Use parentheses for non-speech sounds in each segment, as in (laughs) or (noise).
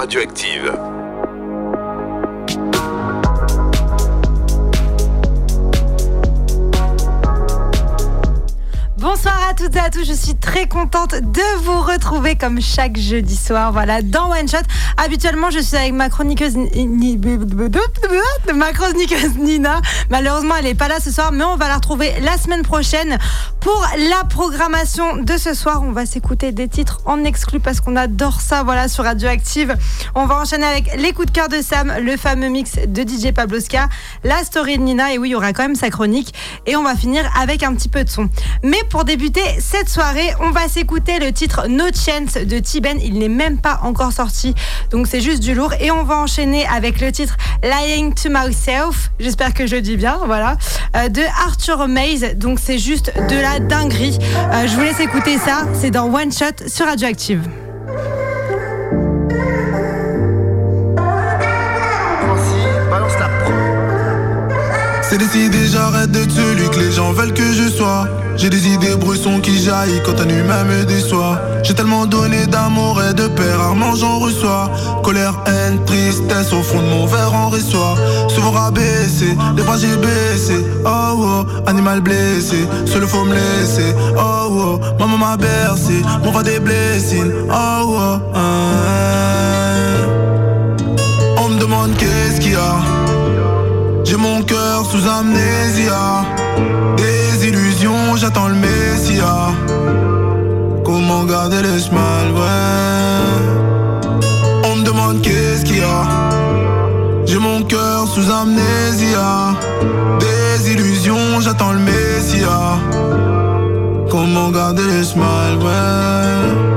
Radioactive. Bonsoir à toutes et à tous, je suis très contente de vous retrouver comme chaque jeudi soir, voilà, dans One Shot. Habituellement, je suis avec ma chroniqueuse, ma Nina. Malheureusement, elle n'est pas là ce soir, mais on va la retrouver la semaine prochaine pour la programmation de ce soir. On va s'écouter des titres en exclu parce qu'on adore ça, voilà, sur Radioactive. On va enchaîner avec les coups de cœur de Sam, le fameux mix de DJ Pabloska, la story de Nina, et oui, il y aura quand même sa chronique. Et on va finir avec un petit peu de son. Mais pour débuter cette soirée, on va s'écouter le titre No Chance de Tiben. Il n'est même pas encore sorti, donc c'est juste du lourd. Et on va enchaîner avec le titre Lying to Myself. J'espère que je dis bien, voilà, euh, de Arthur Maze. Donc c'est juste de la dinguerie. Euh, je vous laisse écouter ça. C'est dans One Shot sur Radioactive. C'est décidé, j'arrête d'être celui que les gens veulent que je sois. J'ai des idées bressons qui jaillissent quand un humain me déçoit. J'ai tellement donné d'amour et de paix, rarement j'en reçois. Colère, haine, tristesse au fond de mon verre en reçoit. Souvent rabaissé, les bras j'ai baissé. Oh oh, animal blessé, seul faut me laisser. Oh oh, maman m'a bercé, mon va des blessings. Oh oh, hein. on me demande qu'est-ce qu'il y a. J'ai mon cœur sous amnésia. Des illusions, j'attends le messia. Comment garder le smile, ouais On me demande qu'est-ce qu'il y a. J'ai mon cœur sous amnésia. Des illusions, j'attends le messia. Comment garder le smile, ouais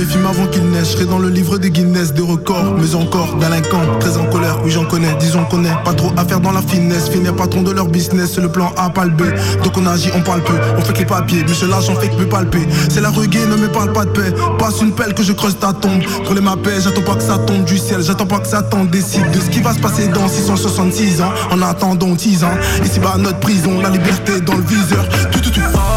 le film avant qu'il naisse. Je dans le livre des Guinness, des records, mais encore délinquant, très en colère. Oui, j'en connais, disons qu'on est pas trop à faire dans la finesse. Finir patron de leur business, c'est le plan A, pas le B. Donc on agit, on parle peu, on fait que les papiers. Mais cela, j'en fais que me palper. C'est la ruguée, ne me parle pas de paix. Passe une pelle que je creuse ta tombe. Brûler ma paix, j'attends pas que ça tombe du ciel. J'attends pas que ça tombe décide de ce qui va se passer dans 666 ans. En attendant 10 ans, ici bas notre prison, la liberté dans le viseur. Tout, tout, tout.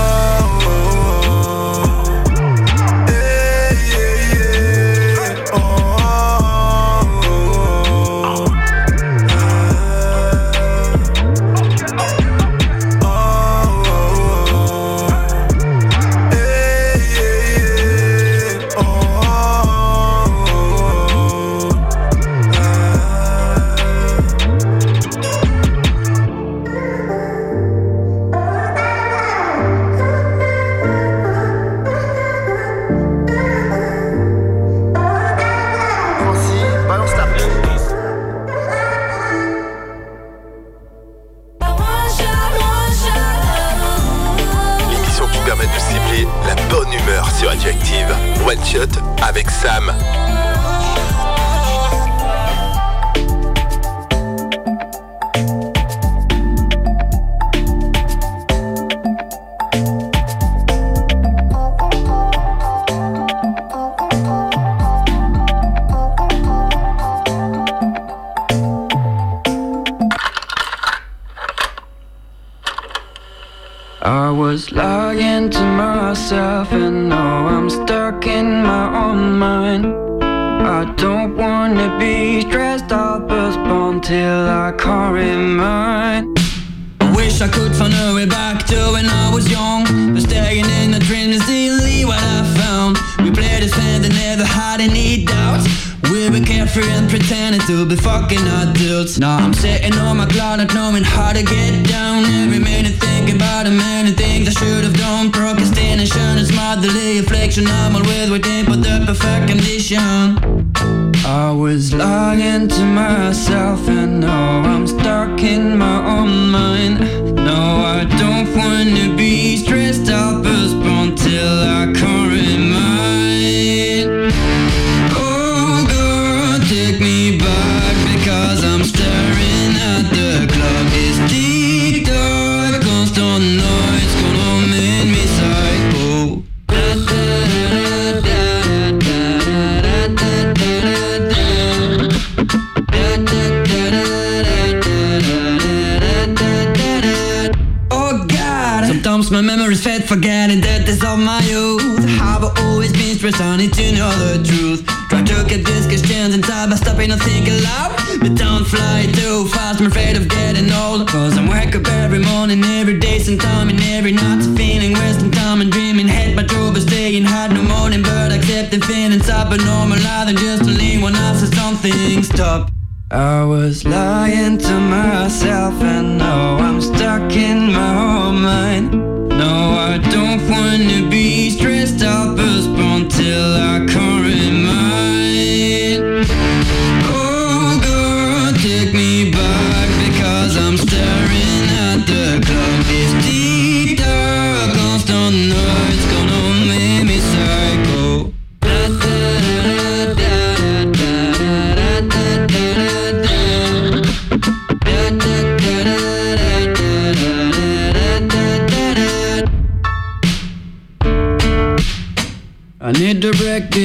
my memory's fed, forgetting that it's all my youth. Have always been stressed? I need to know the truth. Try to get this question inside by stopping and thinking loud. But don't fly too fast, I'm afraid of getting old. Cause I'm wake up every morning, every day, sometime, and every night. Feeling wasting time and dreaming, head my trouble, staying hard. No morning, but accepting feelings up a normal life. And just to when I say something, stop. I was lying to myself and now I'm stuck in my own mind no, I don't wanna be stressed. Out, postponed till I can't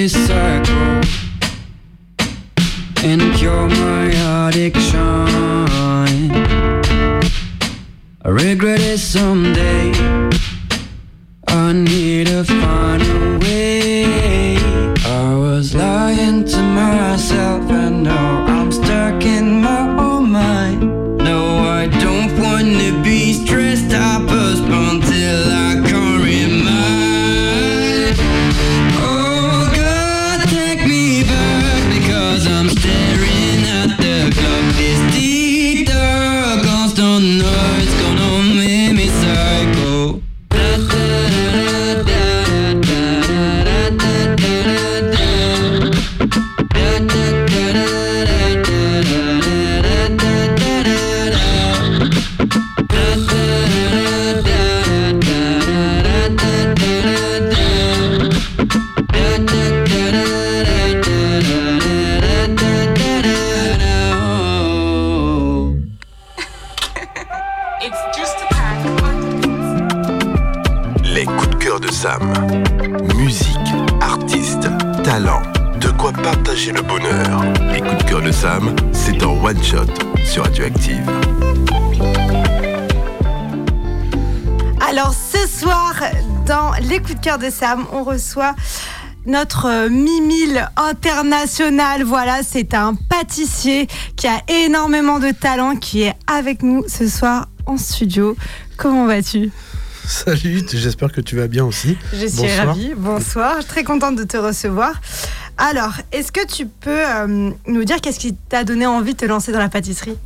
circle. Cœur de Sam, on reçoit notre euh, Mimile international. Voilà, c'est un pâtissier qui a énormément de talent, qui est avec nous ce soir en studio. Comment vas-tu? Salut, j'espère que tu vas bien aussi. Je suis Bonsoir. ravie. Bonsoir, très contente de te recevoir. Alors, est-ce que tu peux euh, nous dire qu'est-ce qui t'a donné envie de te lancer dans la pâtisserie?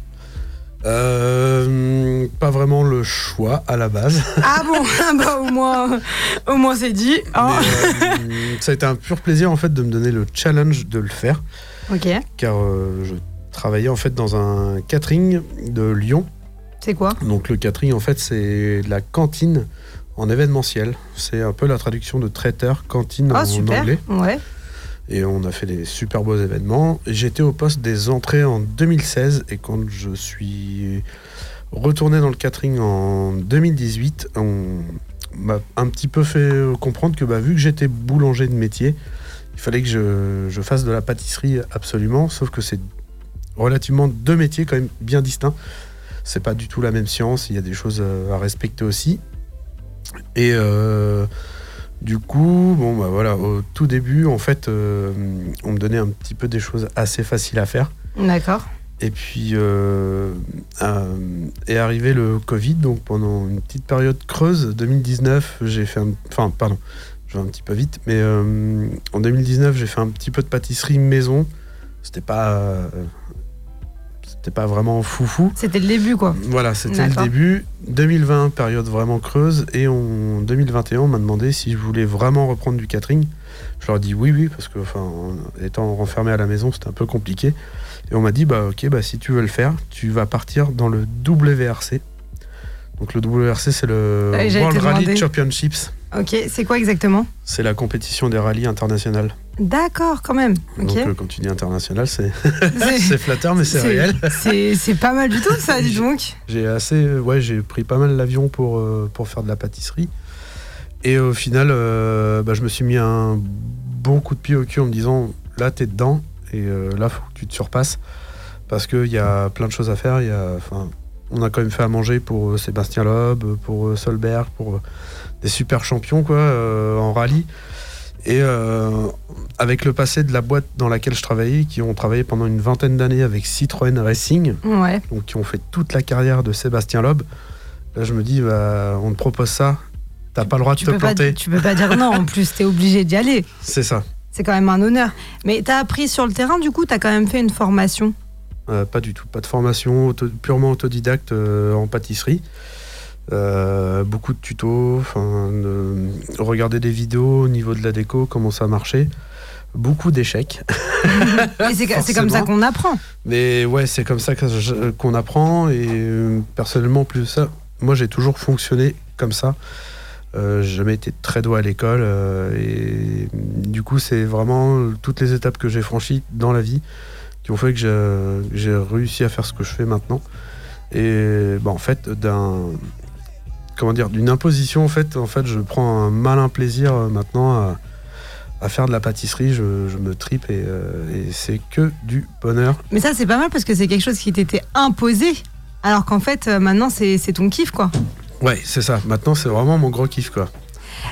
Euh, pas vraiment le choix à la base. (laughs) Ah bon, bah au moins, au moins c'est dit. hein. Mais, euh, ça a été un pur plaisir en fait de me donner le challenge de le faire, ok, car euh, je travaillais en fait dans un catering de Lyon. c'est quoi? Donc le catering en fait c'est de la cantine en événementiel. C'est un peu la traduction de traiteur cantine Ah en super. anglais. Ouais. Et on a fait des super beaux événements. J'étais au poste des entrées en 2016 et quand je suis retourné dans le catering en 2018, on m'a un petit peu fait comprendre que bah, vu que j'étais boulanger de métier, il fallait que je, je fasse de la pâtisserie absolument, sauf que c'est relativement deux métiers quand même bien distincts. C'est pas du tout la même science, il y a des choses euh, à respecter aussi. Et euh, du coup, bon bah voilà, au tout début, en fait, euh, on me donnait un petit peu des choses assez faciles à faire. D'accord. Et puis euh, euh, est arrivé le Covid, donc pendant une petite période creuse, 2019, j'ai fait un, enfin pardon, je vais un petit peu vite, mais en 2019, j'ai fait un petit peu de pâtisserie maison. C'était pas, c'était pas vraiment foufou. C'était le début quoi. Voilà, c'était le début. 2020, période vraiment creuse. Et en 2021, on m'a demandé si je voulais vraiment reprendre du catering. Je leur ai dit oui, oui, parce que, enfin, étant renfermé à la maison, c'était un peu compliqué. Et on m'a dit, bah, ok, bah, si tu veux le faire, tu vas partir dans le WRC. Donc, le WRC, c'est le j'allais World Rally. Championships. Ok, c'est quoi exactement? C'est la compétition des rallyes internationales. D'accord, quand même. Donc, euh, quand tu dis international, c'est (laughs) flatteur, mais c'est réel. C'est pas mal du tout ça, dis donc. J'ai assez, ouais, j'ai pris pas mal l'avion pour, euh, pour faire de la pâtisserie. Et au final, euh, bah, je me suis mis un bon coup de pied au cul en me disant là, t'es dedans et euh, là, faut que tu te surpasses parce qu'il y a plein de choses à faire. Il y a, enfin, on a quand même fait à manger pour euh, Sébastien Loeb, pour euh, Solberg, pour euh, des super champions quoi, euh, en rallye. Et euh, avec le passé de la boîte dans laquelle je travaillais, qui ont travaillé pendant une vingtaine d'années avec Citroën Racing, Ouais. donc qui ont fait toute la carrière de Sébastien Loeb, là je me dis, bah, on te propose ça, t'as pas le droit de Tu te pas, planter. tu peux pas dire non, en plus, t'es obligé d'y aller. C'est ça. C'est quand même un honneur. Mais t'as appris sur le terrain, du coup, t'as quand même fait une formation? Euh, pas du tout. Pas de formation, auto- purement autodidacte euh, en pâtisserie. Euh, beaucoup de tutos, enfin, de- regarder des vidéos au niveau de la déco, comment ça marchait. Beaucoup d'échecs. (laughs) C'est comme ça qu'on apprend. Mais ouais, c'est comme ça qu'on apprend. Et euh, personnellement, plus ça, moi j'ai toujours fonctionné comme ça. Euh, j'ai jamais été très doué à l'école. et du coup, c'est vraiment toutes les étapes que j'ai franchies dans la vie qui ont fait que j'ai- j'ai réussi à faire ce que je fais maintenant. Et bah, en fait, d'un comment dire, d'une imposition, en fait, en fait, je prends un malin plaisir euh, maintenant à, à faire de la pâtisserie. Je, je me tripe et, euh, et c'est que du bonheur. Mais ça, c'est pas mal parce que c'est quelque chose qui t'était imposé. Alors qu'en fait, euh, maintenant, c'est c'est ton kiff, quoi. Ouais, c'est ça. Maintenant, c'est vraiment mon gros kiff, quoi.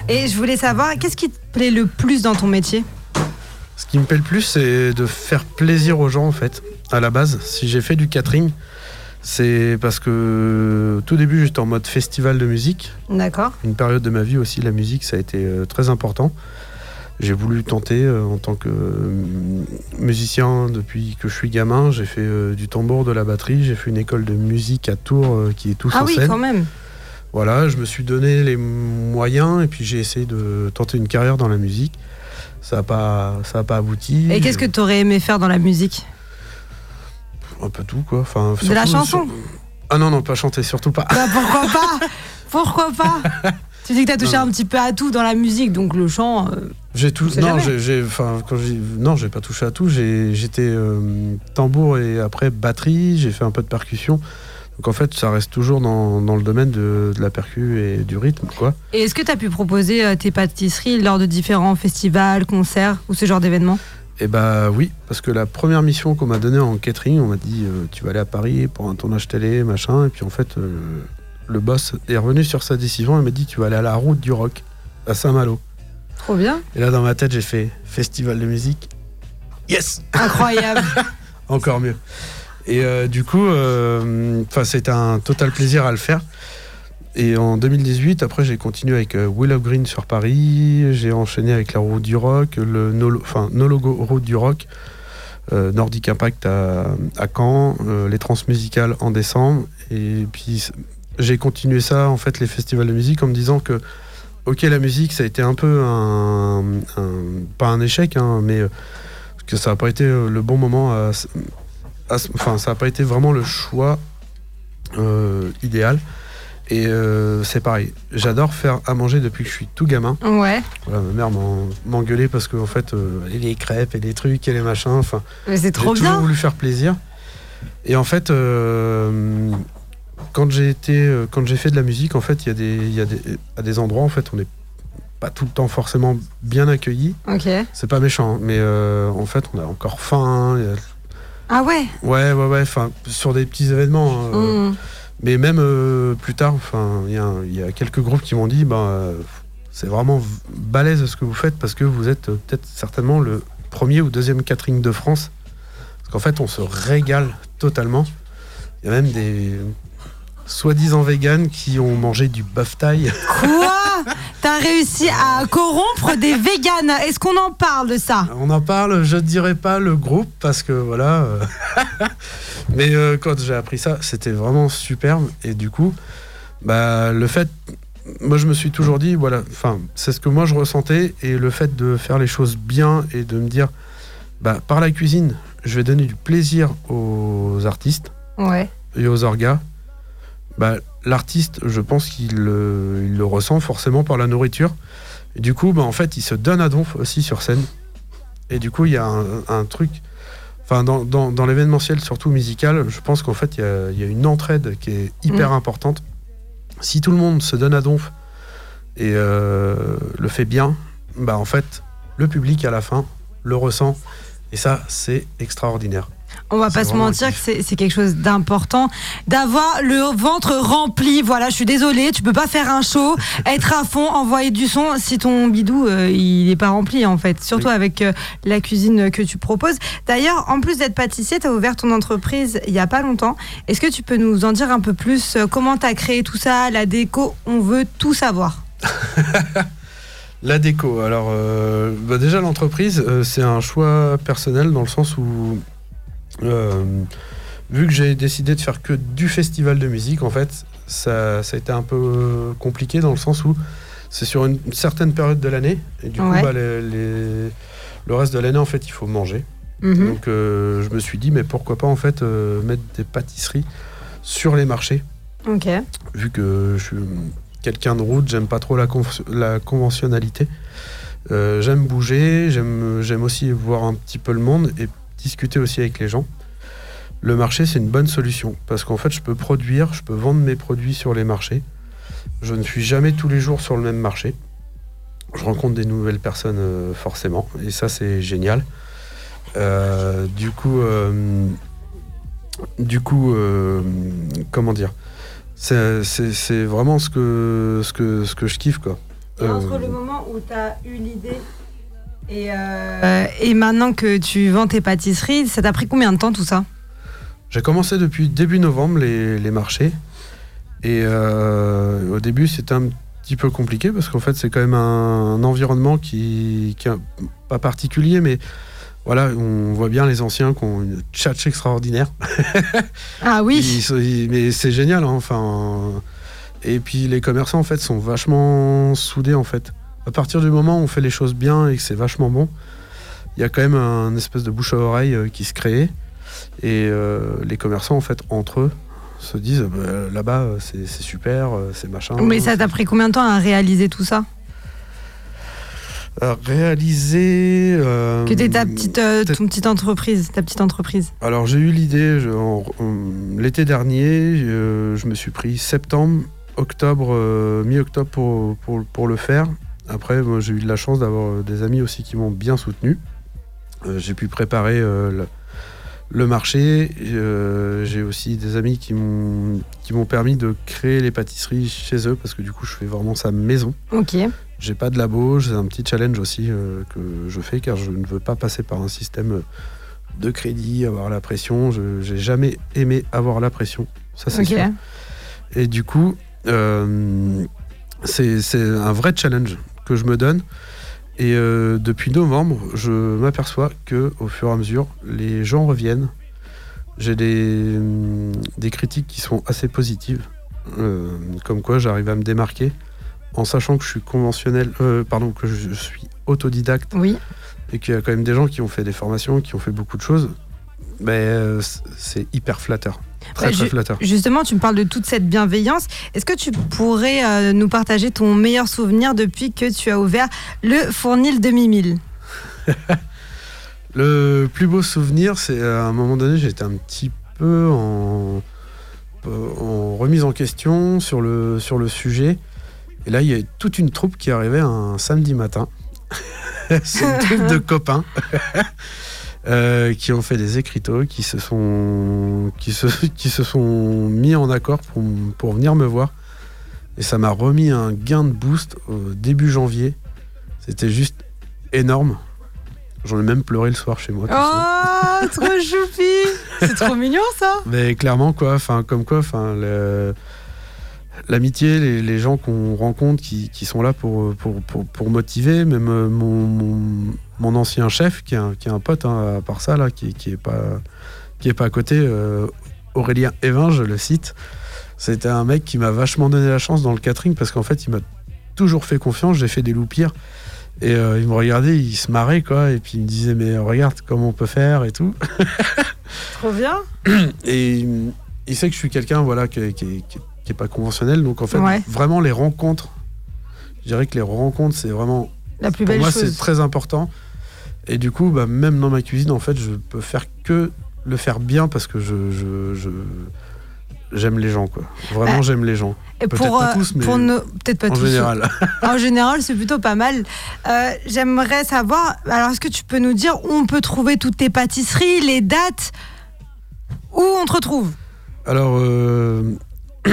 Et je voulais savoir, qu'est-ce qui te plaît le plus dans ton métier? Ce qui me plaît le plus, c'est de faire plaisir aux gens, en fait. À la base, si j'ai fait du catering, c'est parce que tout début, j'étais en mode festival de musique. D'accord. Une période de ma vie aussi, la musique, ça a été euh, très important. J'ai voulu tenter euh, en tant que euh, musicien depuis que je suis gamin. J'ai fait du tambour, de la batterie. J'ai fait une école de musique à Tours qui est tous Ah oui, scène. quand même. Voilà, je me suis donné les moyens et puis j'ai essayé de tenter une carrière dans la musique. Ça n'a pas, ça a pas abouti. Et qu'est-ce que t'aurais aimé faire dans la musique? Un peu tout, quoi. Enfin, De la surtout- chanson sur- Ah non, non, pas chanter, surtout pas. Bah, Pourquoi pas (laughs) Pourquoi pas Tu dis que t'as touché Non. un petit peu à tout dans la musique, donc le chant. euh, J'ai tout. Non, j'ai, enfin, quand non, j'ai pas touché à tout. J'étais euh, tambour et après batterie. J'ai fait un peu de percussion. Donc en fait, ça reste toujours dans, dans le domaine de, de la percu et du rythme, quoi. Et est-ce que t'as pu proposer euh, tes pâtisseries lors de différents festivals, concerts ou ce genre d'événements? Et bah oui, parce que la première mission qu'on m'a donnée en catering, on m'a dit euh, tu vas aller à Paris pour un tournage télé, machin. Et puis en fait, euh, le boss est revenu sur sa décision et m'a dit tu vas aller à la route du rock à Saint-Malo. Trop bien. Et là, dans ma tête, j'ai fait festival de musique. Yes Incroyable. (laughs) Encore mieux. Et euh, du coup, enfin, c'était un total plaisir à le faire. Et en 2018, après, j'ai continué avec euh, Willow Green sur Paris. J'ai enchaîné avec la Route du Rock, le No, enfin, no Logo Route du Rock, euh, Nordic Impact à, à Caen, euh, les transmusicales en décembre. Et puis, j'ai continué ça, en fait, les festivals de musique, en me disant que, ok, la musique, ça a été un peu un. pas un échec, hein, mais que ça n'a pas été le bon moment à, enfin ça n'a pas été vraiment le choix idéal et euh, c'est pareil j'adore faire à manger depuis que je suis tout gamin ouais. voilà, ma mère m'en- m'engueulait parce que en fait euh, les crêpes et les trucs et les machins enfin Mais c'est j'ai trop toujours bien. voulu faire plaisir et en fait euh, quand j'ai été quand j'ai fait de la musique en fait il y a des il y a des à des endroits en fait on n'est pas tout le temps forcément bien accueilli Ok. c'est pas méchant, mais euh, en fait, on a encore faim. a- Ah ouais. Ouais, ouais, ouais, enfin, sur des petits événements. hein, euh, Mm. Mais même euh, plus tard, il y, a quelques groupes qui m'ont dit, bah, euh, c'est vraiment balèze ce que vous faites parce que vous êtes euh, peut-être certainement le premier ou deuxième catering de France. Parce qu'en fait, on se régale totalement. Il y a même des soi-disant véganes qui ont mangé du bœuf taille. Quoi (laughs) T'as réussi à corrompre des véganes. Est-ce qu'on en parle de ça? On en parle, je ne dirais pas le groupe parce que voilà. (laughs) Mais euh, quand j'ai appris ça, c'était vraiment superbe. Et du coup, bah, le fait. Moi, je me suis toujours dit, voilà, enfin, c'est ce que moi je ressentais. Et le fait de faire les choses bien et de me dire, bah, par la cuisine, je vais donner du plaisir aux artistes Ouais. et aux orgas. Bah, L'artiste, je pense qu'il le, il le ressent forcément par la nourriture. Et du coup, bah, en fait, il se donne à donf aussi sur scène. Et du coup, il y a un, un truc. Enfin, dans, dans, dans l'événementiel, surtout musical, je pense qu'en fait, il y a, il y a une entraide qui est hyper Mm. importante. Si tout le monde se donne à donf et euh, le fait bien, bah, en fait, le public à la fin le ressent. Et ça, c'est extraordinaire. On va pas se mentir que c'est quelque chose d'important d'avoir le ventre rempli. Voilà, je suis désolée, tu peux pas faire un show, (laughs) être à fond, envoyer du son si ton bidou euh, il est pas rempli en fait. Surtout Oui. avec euh, la cuisine que tu proposes. D'ailleurs, en plus d'être pâtissier, tu as ouvert ton entreprise il y a pas longtemps. Est-ce que tu peux nous en dire un peu plus euh, Comment tu as créé tout ça, la déco On veut tout savoir. (laughs) La déco. Alors, euh, bah déjà, l'entreprise, euh, c'est un choix personnel dans le sens où, vu que j'ai décidé de faire que du festival de musique, en fait, ça, ça a été un peu compliqué dans le sens où c'est sur une certaine période de l'année. Et du Ouais. coup, bah, les- les- le reste de l'année, en fait, il faut manger. Mhm. Donc, euh, je me suis dit, mais pourquoi pas, en fait, euh, mettre des pâtisseries sur les marchés Ok. vu que je suis quelqu'un de route, j'aime pas trop la, conventionnalité. Euh, j'aime bouger, j'aime j'aime aussi voir un petit peu le monde et discuter aussi avec les gens. Le marché, c'est une bonne solution parce qu'en fait, je peux produire, je peux vendre mes produits sur les marchés. Je ne suis jamais tous les jours sur le même marché. Je rencontre des nouvelles personnes euh, forcément et ça, c'est génial. Euh, du coup, euh, du coup, comment dire? C'est- vraiment ce que, ce, que, ce que je kiffe quoi. Et entre le moment où tu as eu l'idée et, euh, et maintenant que tu vends tes pâtisseries, ça t'a pris combien de temps tout ça J'ai commencé depuis début novembre les, les marchés. Et euh, au début, c'était un petit peu compliqué parce qu'en fait, c'est quand même un, un environnement qui, qui est pas particulier, mais voilà, on voit bien les anciens qui ont une tchatch extraordinaire. (laughs) Ah oui Ils sont- ils- mais c'est génial, hein, enfin. Et puis les commerçants en fait sont vachement soudés en fait. À partir du moment où on fait les choses bien et que c'est vachement bon, il y a quand même un espèce de bouche à oreille euh, qui se crée. Et euh, les commerçants en fait entre eux se disent Bah, là-bas euh, c'est super, c'est machin. Mais ça t'a pris combien de temps à réaliser tout ça? Réaliser. euh, Que t'es ta petite, euh, peut-être- ton petite entreprise, ta petite entreprise. Alors j'ai eu l'idée l'été dernier, je me suis pris septembre, octobre, mi-octobre pour, pour, pour le faire. Après, moi, j'ai eu de la chance d'avoir euh, des amis aussi qui m'ont bien soutenu. Euh, j'ai pu préparer euh, le, le marché. Euh, j'ai aussi des amis qui m'ont qui m'ont permis de créer les pâtisseries chez eux parce que du coup, je fais vraiment ça maison. Ok. J'ai pas de labo, j'ai un petit challenge aussi que je fais car je ne veux pas passer par un système de crédit, avoir la pression. Je j'ai jamais aimé avoir la pression. Ça c'est sûr. Et du coup, c'est c'est un vrai challenge que je me donne. Et euh, depuis novembre, je m'aperçois que au fur et à mesure, les gens reviennent. J'ai des, des critiques qui sont assez positives, euh, comme quoi j'arrive à me démarquer en sachant que je suis conventionnel, euh, pardon, que je suis autodidacte Oui. et qu'il y a quand même des gens qui ont fait des formations, qui ont fait beaucoup de choses. Euh, c'est hyper flatteur, très Bah, très flatteur. Justement, tu me parles de toute cette bienveillance. Est-ce que tu pourrais euh, nous partager ton meilleur souvenir depuis que tu as ouvert le fournil de Mimile (laughs) Le plus beau souvenir, c'est à un moment donné, j'étais un petit peu en, en remise en question sur le, sur le sujet. Et là, il y a toute une troupe qui arrivait un samedi matin. (laughs) c'est une troupe de (laughs) copains euh, qui ont fait des écriteaux, qui se sont, qui se, (laughs) qui se sont mis en accord pour, pour venir me voir. Et ça m'a remis un gain de boost au début janvier. C'était juste énorme. J'en ai même pleuré le soir chez moi. Oh, (laughs) trop choupi C'est trop mignon ça Mais clairement, quoi, enfin, comme quoi, enfin, le- l'amitié, les, les gens qu'on rencontre qui, qui sont là pour, pour, pour, pour motiver, même euh, mon, mon, mon ancien chef, qui est un, qui est un pote, hein, à part ça, là, qui, qui est pas, qui est pas à côté, euh, Aurélien Evin, je le cite, c'était un mec qui m'a vachement donné la chance dans le catering parce qu'en fait, il m'a toujours fait confiance, j'ai fait des loups pires. Et euh, il me regardait, il se marrait, quoi, et puis il me disait, mais regarde comment on peut faire et tout. (laughs) Trop bien Et il- sait que je suis quelqu'un voilà, qui n'est qui est- qui pas conventionnel. Donc en fait, Ouais. vraiment les rencontres, je dirais que les rencontres, c'est vraiment, La plus pour belle moi, c'est très important. Et du coup, bah, même dans ma cuisine, en fait, je peux faire que le faire bien parce que je, je- je- j'aime les gens, quoi. Vraiment, Bah, j'aime les gens. Peut-être pour, pas euh, tous, mais nos- peut-être pas en tous. général. (laughs) En général, c'est plutôt pas mal. Euh, J'aimerais savoir, alors est-ce que tu peux nous dire où on peut trouver toutes tes pâtisseries, les dates? Où on te retrouve? Alors, euh, (clears throat)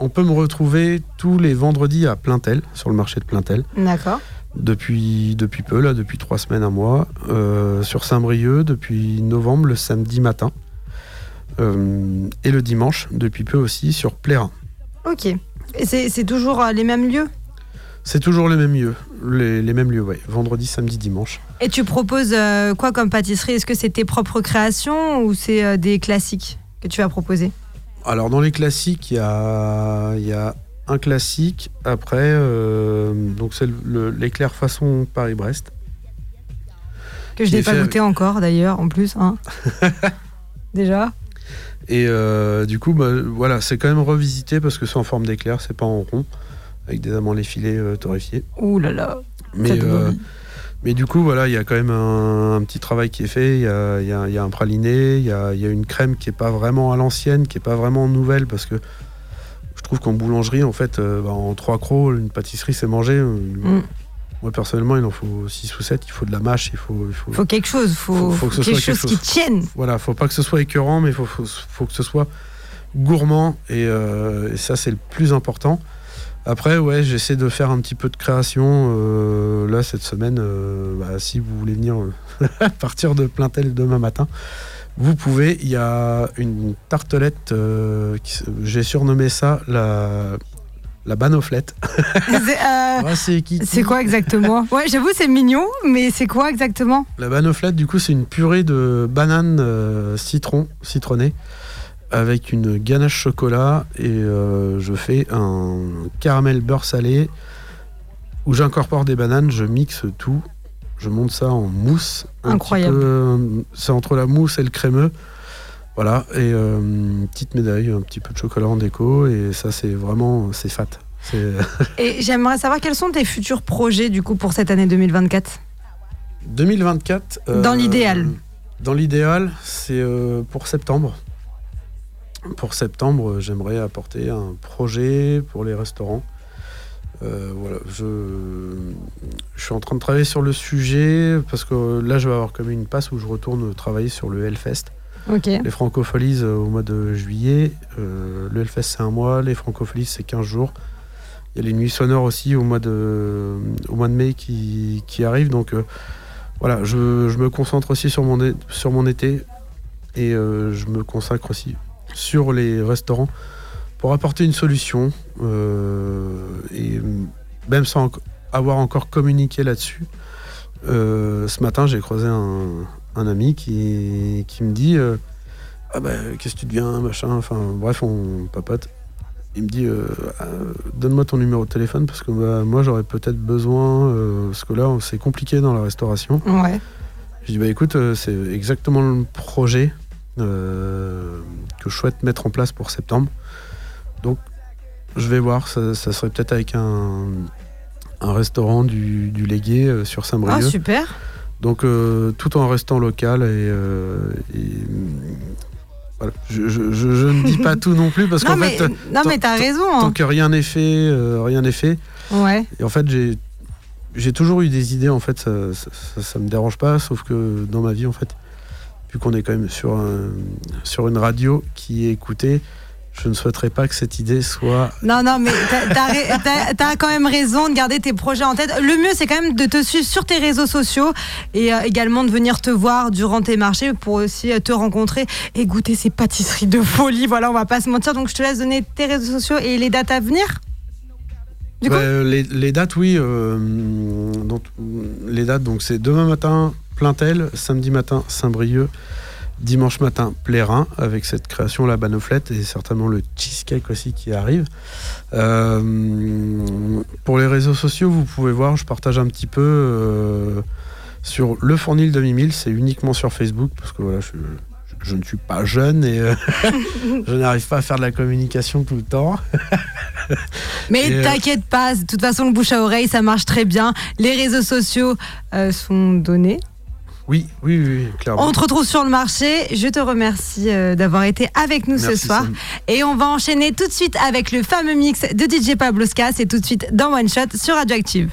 on peut me retrouver tous les vendredis à Plaintel, sur le marché de Plaintel, D'accord. Depuis, depuis peu, là, depuis trois semaines, un mois. Euh, sur Saint-Brieuc, depuis novembre, le samedi matin. Euh, et le dimanche, depuis peu aussi, sur Plérin. Ok. Et c'est toujours euh, les mêmes lieux? C'est toujours les mêmes lieux, les, les mêmes lieux, ouais. Vendredi, samedi, dimanche. Et tu proposes euh, quoi comme pâtisserie? Est-ce que c'est tes propres créations ou c'est des classiques que tu vas proposer? Alors, dans les classiques, il y a, il y a un classique. Après, euh, donc c'est le- l'éclair façon Paris-Brest. Que je n'ai pas goûté encore d'ailleurs, en plus. Hein. (laughs) Déjà Et euh, du coup, bah, voilà, c'est quand même revisité parce que c'est en forme d'éclair, c'est pas en rond, avec des amandes effilées euh, torréfiées. Ouh là là. Mais, euh, mais du coup, voilà, il y a quand même un, un petit travail qui est fait. Il y a, y a- il y a un praliné, il y a, il y a une crème qui est pas vraiment à l'ancienne, qui est pas vraiment nouvelle parce que je trouve qu'en boulangerie, en fait, euh, bah, en trois crocs, une pâtisserie, c'est mangé. Euh, Mm. Moi, personnellement, il en faut 6 ou 7. Il faut de la mâche, il faut. Il faut... Faut quelque chose, faut, Faut- faut que ce quelque, soit chose qui tienne. Voilà, faut pas que ce soit écœurant, mais il faut, que ce soit gourmand. Et, euh, et ça, c'est le plus important. Après, ouais, j'essaie de faire un petit peu de création. euh, là, cette semaine, euh, bah, si vous voulez venir à (laughs) partir de Plaintel demain matin, vous pouvez. Il y a une tartelette, euh, j'ai surnommé ça la, la banoflette. (laughs) c'est euh, quoi exactement? Ouais, j'avoue, c'est mignon, mais c'est quoi exactement? La banoflette, du coup, c'est une purée de banane euh, citron, citronné, avec une ganache chocolat et euh, je fais un caramel beurre salé où j'incorpore des bananes, je mixe tout, je monte ça en mousse. Incroyable. euh, C'est entre la mousse et le crémeux. Voilà, et euh, une petite médaille, un petit peu de chocolat en déco, et ça, c'est vraiment, c'est fat. (laughs) Et j'aimerais savoir quels sont tes futurs projets du coup pour cette année 2024 2024. Dans euh, l'idéal. Dans l'idéal, c'est euh, pour septembre. Pour septembre, j'aimerais apporter un projet pour les restaurants. Euh, voilà, je, je suis en train de travailler sur le sujet parce que là, je vais avoir comme une passe où je retourne travailler sur le Hellfest. Les francopholies euh, au mois de juillet. Euh, le Hellfest, c'est un mois. Les francopholies, c'est 15 jours. Il y a les nuits sonores aussi au mois de, au mois de mai qui, qui arrivent. Donc voilà, je, je me concentre aussi sur mon, sur mon été et je me consacre aussi sur les restaurants pour apporter une solution. euh, et même sans avoir encore communiqué là-dessus, euh, ce matin, j'ai croisé un, un ami qui, qui me dit euh, Ah bah, qu'est-ce que tu deviens Machin. Enfin, bref, on papote. Il me dit euh, Donne-moi ton numéro de téléphone parce que bah, moi, j'aurais peut-être besoin. euh, parce que là, c'est compliqué dans la restauration. Ouais. Je dis Bah écoute, c'est exactement le projet que je souhaite mettre en place pour septembre. Donc, je vais voir. Ça, ça serait peut-être avec un, un restaurant du, du Légué euh, sur Ah, Saint-Brieuc. super. Donc euh, tout en restant local et, euh, et, voilà. Je, je- je- je ne dis pas (laughs) tout non plus parce qu'en fait, non, mais t'as raison. tant hein. que rien n'est fait, rien n'est fait. Ouais. Et en fait, j'ai j'ai toujours eu des idées. En fait, ça, ça me dérange pas, sauf que dans ma vie, en fait, vu qu'on est quand même sur un- sur une radio qui est écoutée, je ne souhaiterais pas que cette idée soit Non, non, mais t'as- t'as quand même raison de garder tes projets en tête. Le mieux, c'est quand même de te suivre sur tes réseaux sociaux et euh, également de venir te voir durant tes marchés pour aussi euh, te rencontrer et goûter ces pâtisseries de folie. Voilà, on va pas se mentir. Donc, je te laisse donner tes réseaux sociaux et les dates à venir. Du coup? Bah, les, les dates, oui. euh, donc, les dates, donc c'est demain matin, Plaintel, samedi matin, Saint-Brieuc, dimanche matin, Plérin, avec cette création, la banoflette, et certainement le cheesecake aussi qui arrive. Euh, pour les réseaux sociaux, vous pouvez voir, je partage un petit peu euh, sur le fournil de Mimile, c'est uniquement sur Facebook, parce que voilà, je, je- je ne suis pas jeune et euh, (laughs) je n'arrive pas à faire de la communication tout le temps. (laughs) Mais t'inquiète pas, de toute façon, le bouche à oreille, ça marche très bien. Les réseaux sociaux sont donnés. Oui, oui, oui, clairement. On te retrouve sur le marché. Je te remercie euh, d'avoir été avec nous ce soir. Sam. Et on va enchaîner tout de suite avec le fameux mix de DJ Pabloska. C'est tout de suite dans One Shot sur Radioactive.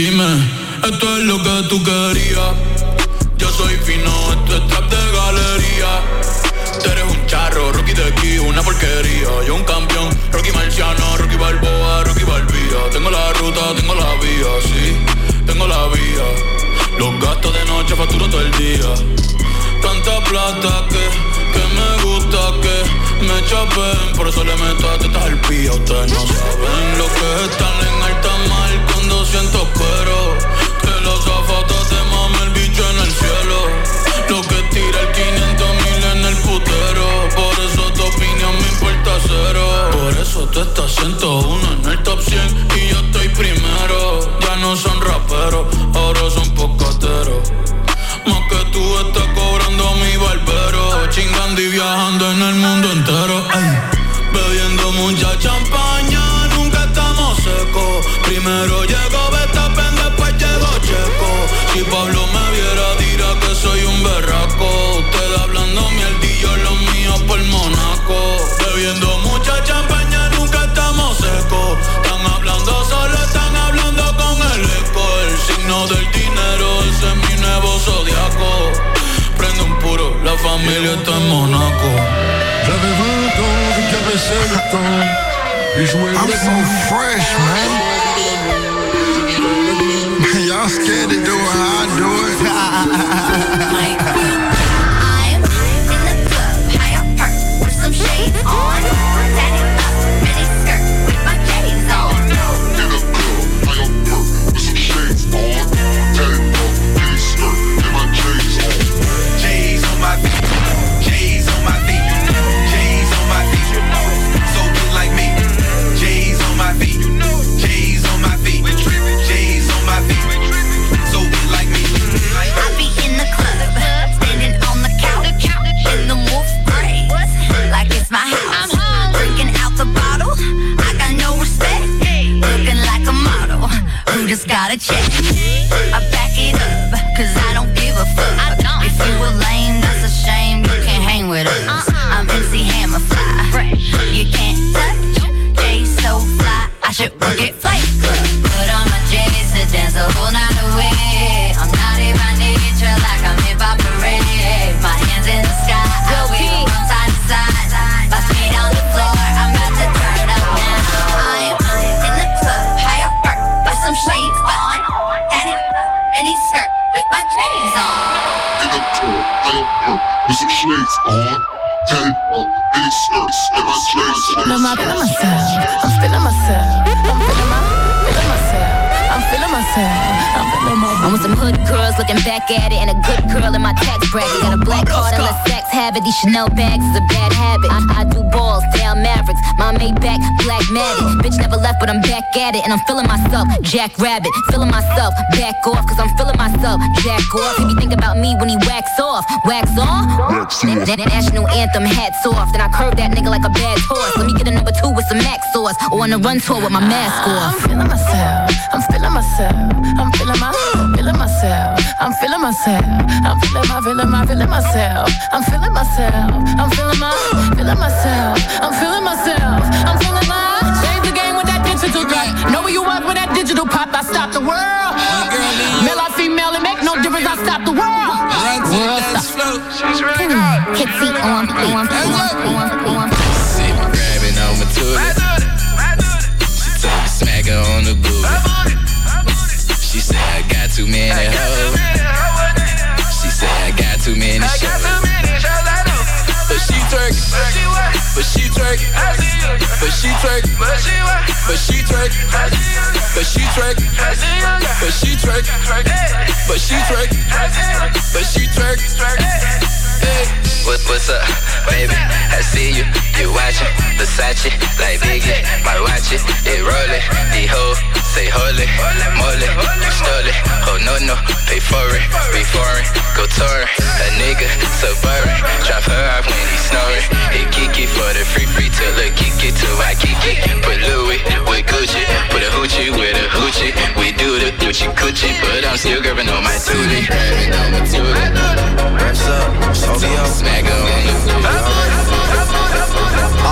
Dime, esto es lo que tú querías. Yo soy fino, esto es trap de galería. Tú eres un charro, Rocky de aquí, una porquería. Yo un campeón, Rocky Marciano, Rocky Balboa, Rocky Balbía. Tengo la ruta, tengo la vía, sí, tengo la vía. Los gastos de noche facturo todo el día. Tanta plata que, que me gusta que me chapen. Por eso le meto a tetas al pía. Ustedes no saben lo que es estar en alta siento pero Que los zapatos te mame el bicho en el cielo. Lo que tira el 500 mil en el putero. Por eso tu opinión me importa cero. Por eso tú estás 101 en el top 100 y yo estoy primero. Ya no son raperos, ahora son pocateros. Más que tú estás cobrando mi barbero. Chingando y viajando en el mundo entero. Bebiendo mucha champaña, Primero llegó Betapen, después llegó Checo. Si Pablo me viera, dirá que soy un berraco. Usted hablando mierdillo, lo mío por Monaco. Bebiendo mucha champaña, nunca estamos secos. Están hablando solo, están hablando con el eco. El signo del dinero, ese es mi nuevo zodiaco. Prende un puro, la familia está en Monaco. J'avais 20 ans, jouais I'm so fresh, man. (laughs) Y'all scared to do it how I do it. (laughs) check. In my tax bracket. Got a black card and a sex habit. These Chanel bags is a bad habit. I, I do balls, down Mavericks. My Maybach, black matted. Bitch never left, but I'm back at it, and I'm feeling myself. Jack Rabbit, feeling myself. Back off, cause I'm feeling myself. Jack off. If you think about me when he wax off, wax on. Na- na- National anthem, hats off. Then I curve that nigga like a bad horse. Let me get a number two with some max sauce, or on a run tour with my mask off. I'm feeling myself. I'm feeling myself. I'm feeling my, feeling myself. I'm feeling myself. I'm feeling my, feeling my, feeling myself. I'm feeling myself. I'm feeling my, feeling myself. I'm feeling myself. I'm feeling my. Change the game with that digital thing. Know where you was with that digital pop. I stop the world. Male or female, it make no difference. I stop the world. World stop. Kitsy on, on, on, on, track, but she whack, but she track, but she track, but she track, but she track, but she track, but she track what, what's up, baby? I see you, you watching Versace, like Biggie, my watch it, it rollin'. The hoe say holy, moly, you stole it. Oh no no, pay for it, be foreign, go touring. A nigga suburban, drop her off when he snoring. He kiki for the free free till the kiki to my kiki. Put Louis with Gucci, put a hoochie with a hoochie. We do the Gucci coochie, but I'm still grabbing on my tootie. Grabbing on my tootie. What's up? OVO. Smack her on the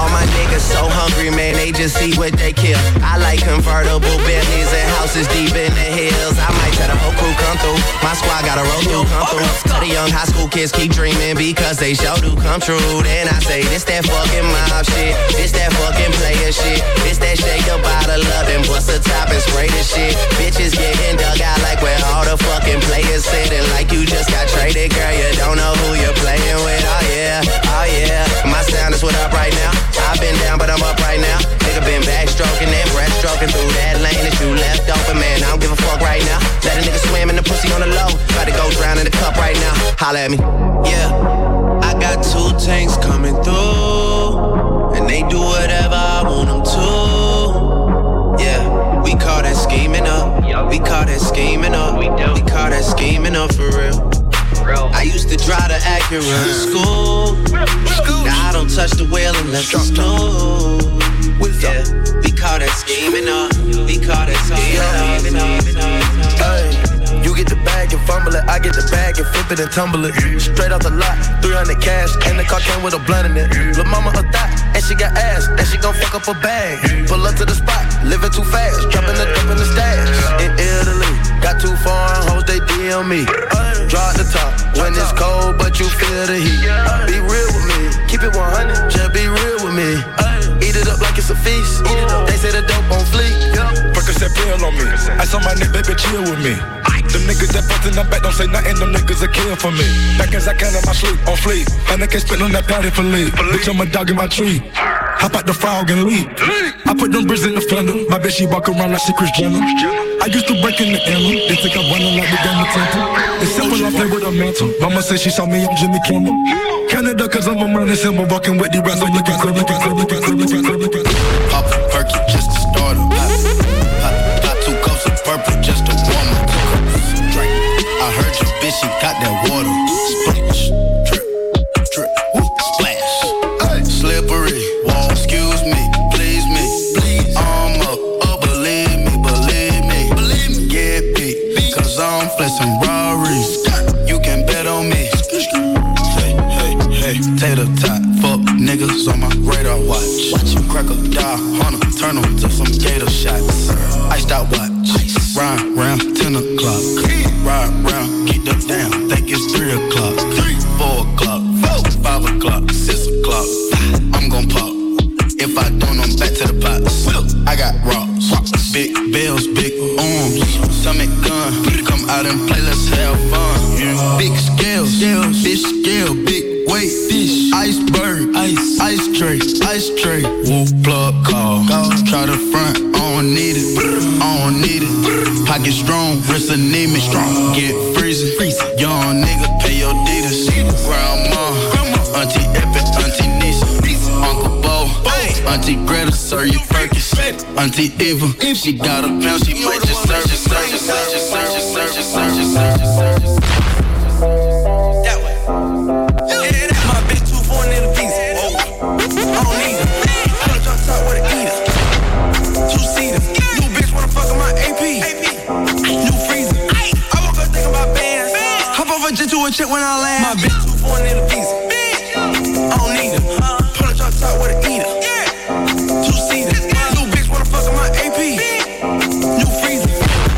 All my niggas so hungry, man, they just see what they kill. I like convertible Bentleys and houses deep in the hills. I might tell the whole crew come through. My squad got a roll through, come through. Tell the young high school kids keep dreaming because they sure do come true. Then I say, this that fucking mob shit. This that fucking player shit. This that shake the bottle up and bust the top and spray the shit. Bitches getting dug out like where all the fucking players sitting like you just got traded, girl. You don't know who you're playing with. Oh yeah, oh yeah. My sound is what up right now. I've been down, but I'm up right now. Nigga been backstroking and breaststroking through that lane that you left open, man. I don't give a fuck right now. Let a nigga swim in the pussy on the low. About to go drown in the cup right now. Holla at me. Yeah, I got two tanks coming through, and they do whatever I want them to. Yeah, we call that scheming up. We call that scheming up. We call that scheming up for real. I used to drive the Acura in school. Now I don't touch the wheel unless it's new. Yeah, we call that scheming up. We call that scheming up. Get the bag and fumble it. I get the bag and flip it and tumble it. Straight off the lot, 300 cash, and the car came with a blunt in it. Lil' mama a thot, and she got ass, and she gon' fuck up a bag. Pull up to the spot, living too fast, dropping the dope in the stash. In Italy, got too foreign hoes, they DM me. Drop the top when it's cold, but you feel the heat. Be real with me, keep it 100, just be real with me. Eat it up like it's a feast. They say the dope on fleek. Percocet pill on me. I saw my neck, baby, chill with me. Them niggas that bust in the back don't say nothing, them niggas are kill for me. Back as I can in my sleep, on fleek. And I can't spit on that patty for leave. Bitch, I'm a dog in my tree. Hop out the frog and leap. I put them bricks in the fender. My bitch, she walk around like she Chris Jenner. I used to break in the emblem. They think I'm running like the of temple. It's simple, I play with a mantle. Mama say she saw me on Jimmy Kimmel. Canada, cause I'm a running symbol. Walking with the rest of the guys, the guys, ride round 10 o'clock. Ride round, keep the down, think it's 3 o'clock. 3, 4 o'clock, 4, 5 o'clock, 6 o'clock. I'm gon' pop. If I don't, I'm back to the pots. I got rocks, big bills, big arms. Stomach gun, come out and play, let's have fun. Big scales, fish scale, big weight, fish, iceberg, ice, ice tray, ice tray. Woo plug call, try the front, I don't need it, I don't need it. Pocket strong, wrist anemic, strong, get freezing. Young nigga, pay your deeders. Grandma, Auntie Epic, Auntie Nisa, Uncle Bo, Auntie Greta, Sir you Perkins, Auntie Eva, she got a pound, she might just serve it, serve it, serve it, serve it, serve it, serve it, serve it, a jet check when I land. My bitch too foreign in the piece. I don't need her. Pull a drop top with a eater. Two seater. New bitch wanna fuck my AP. New freezer.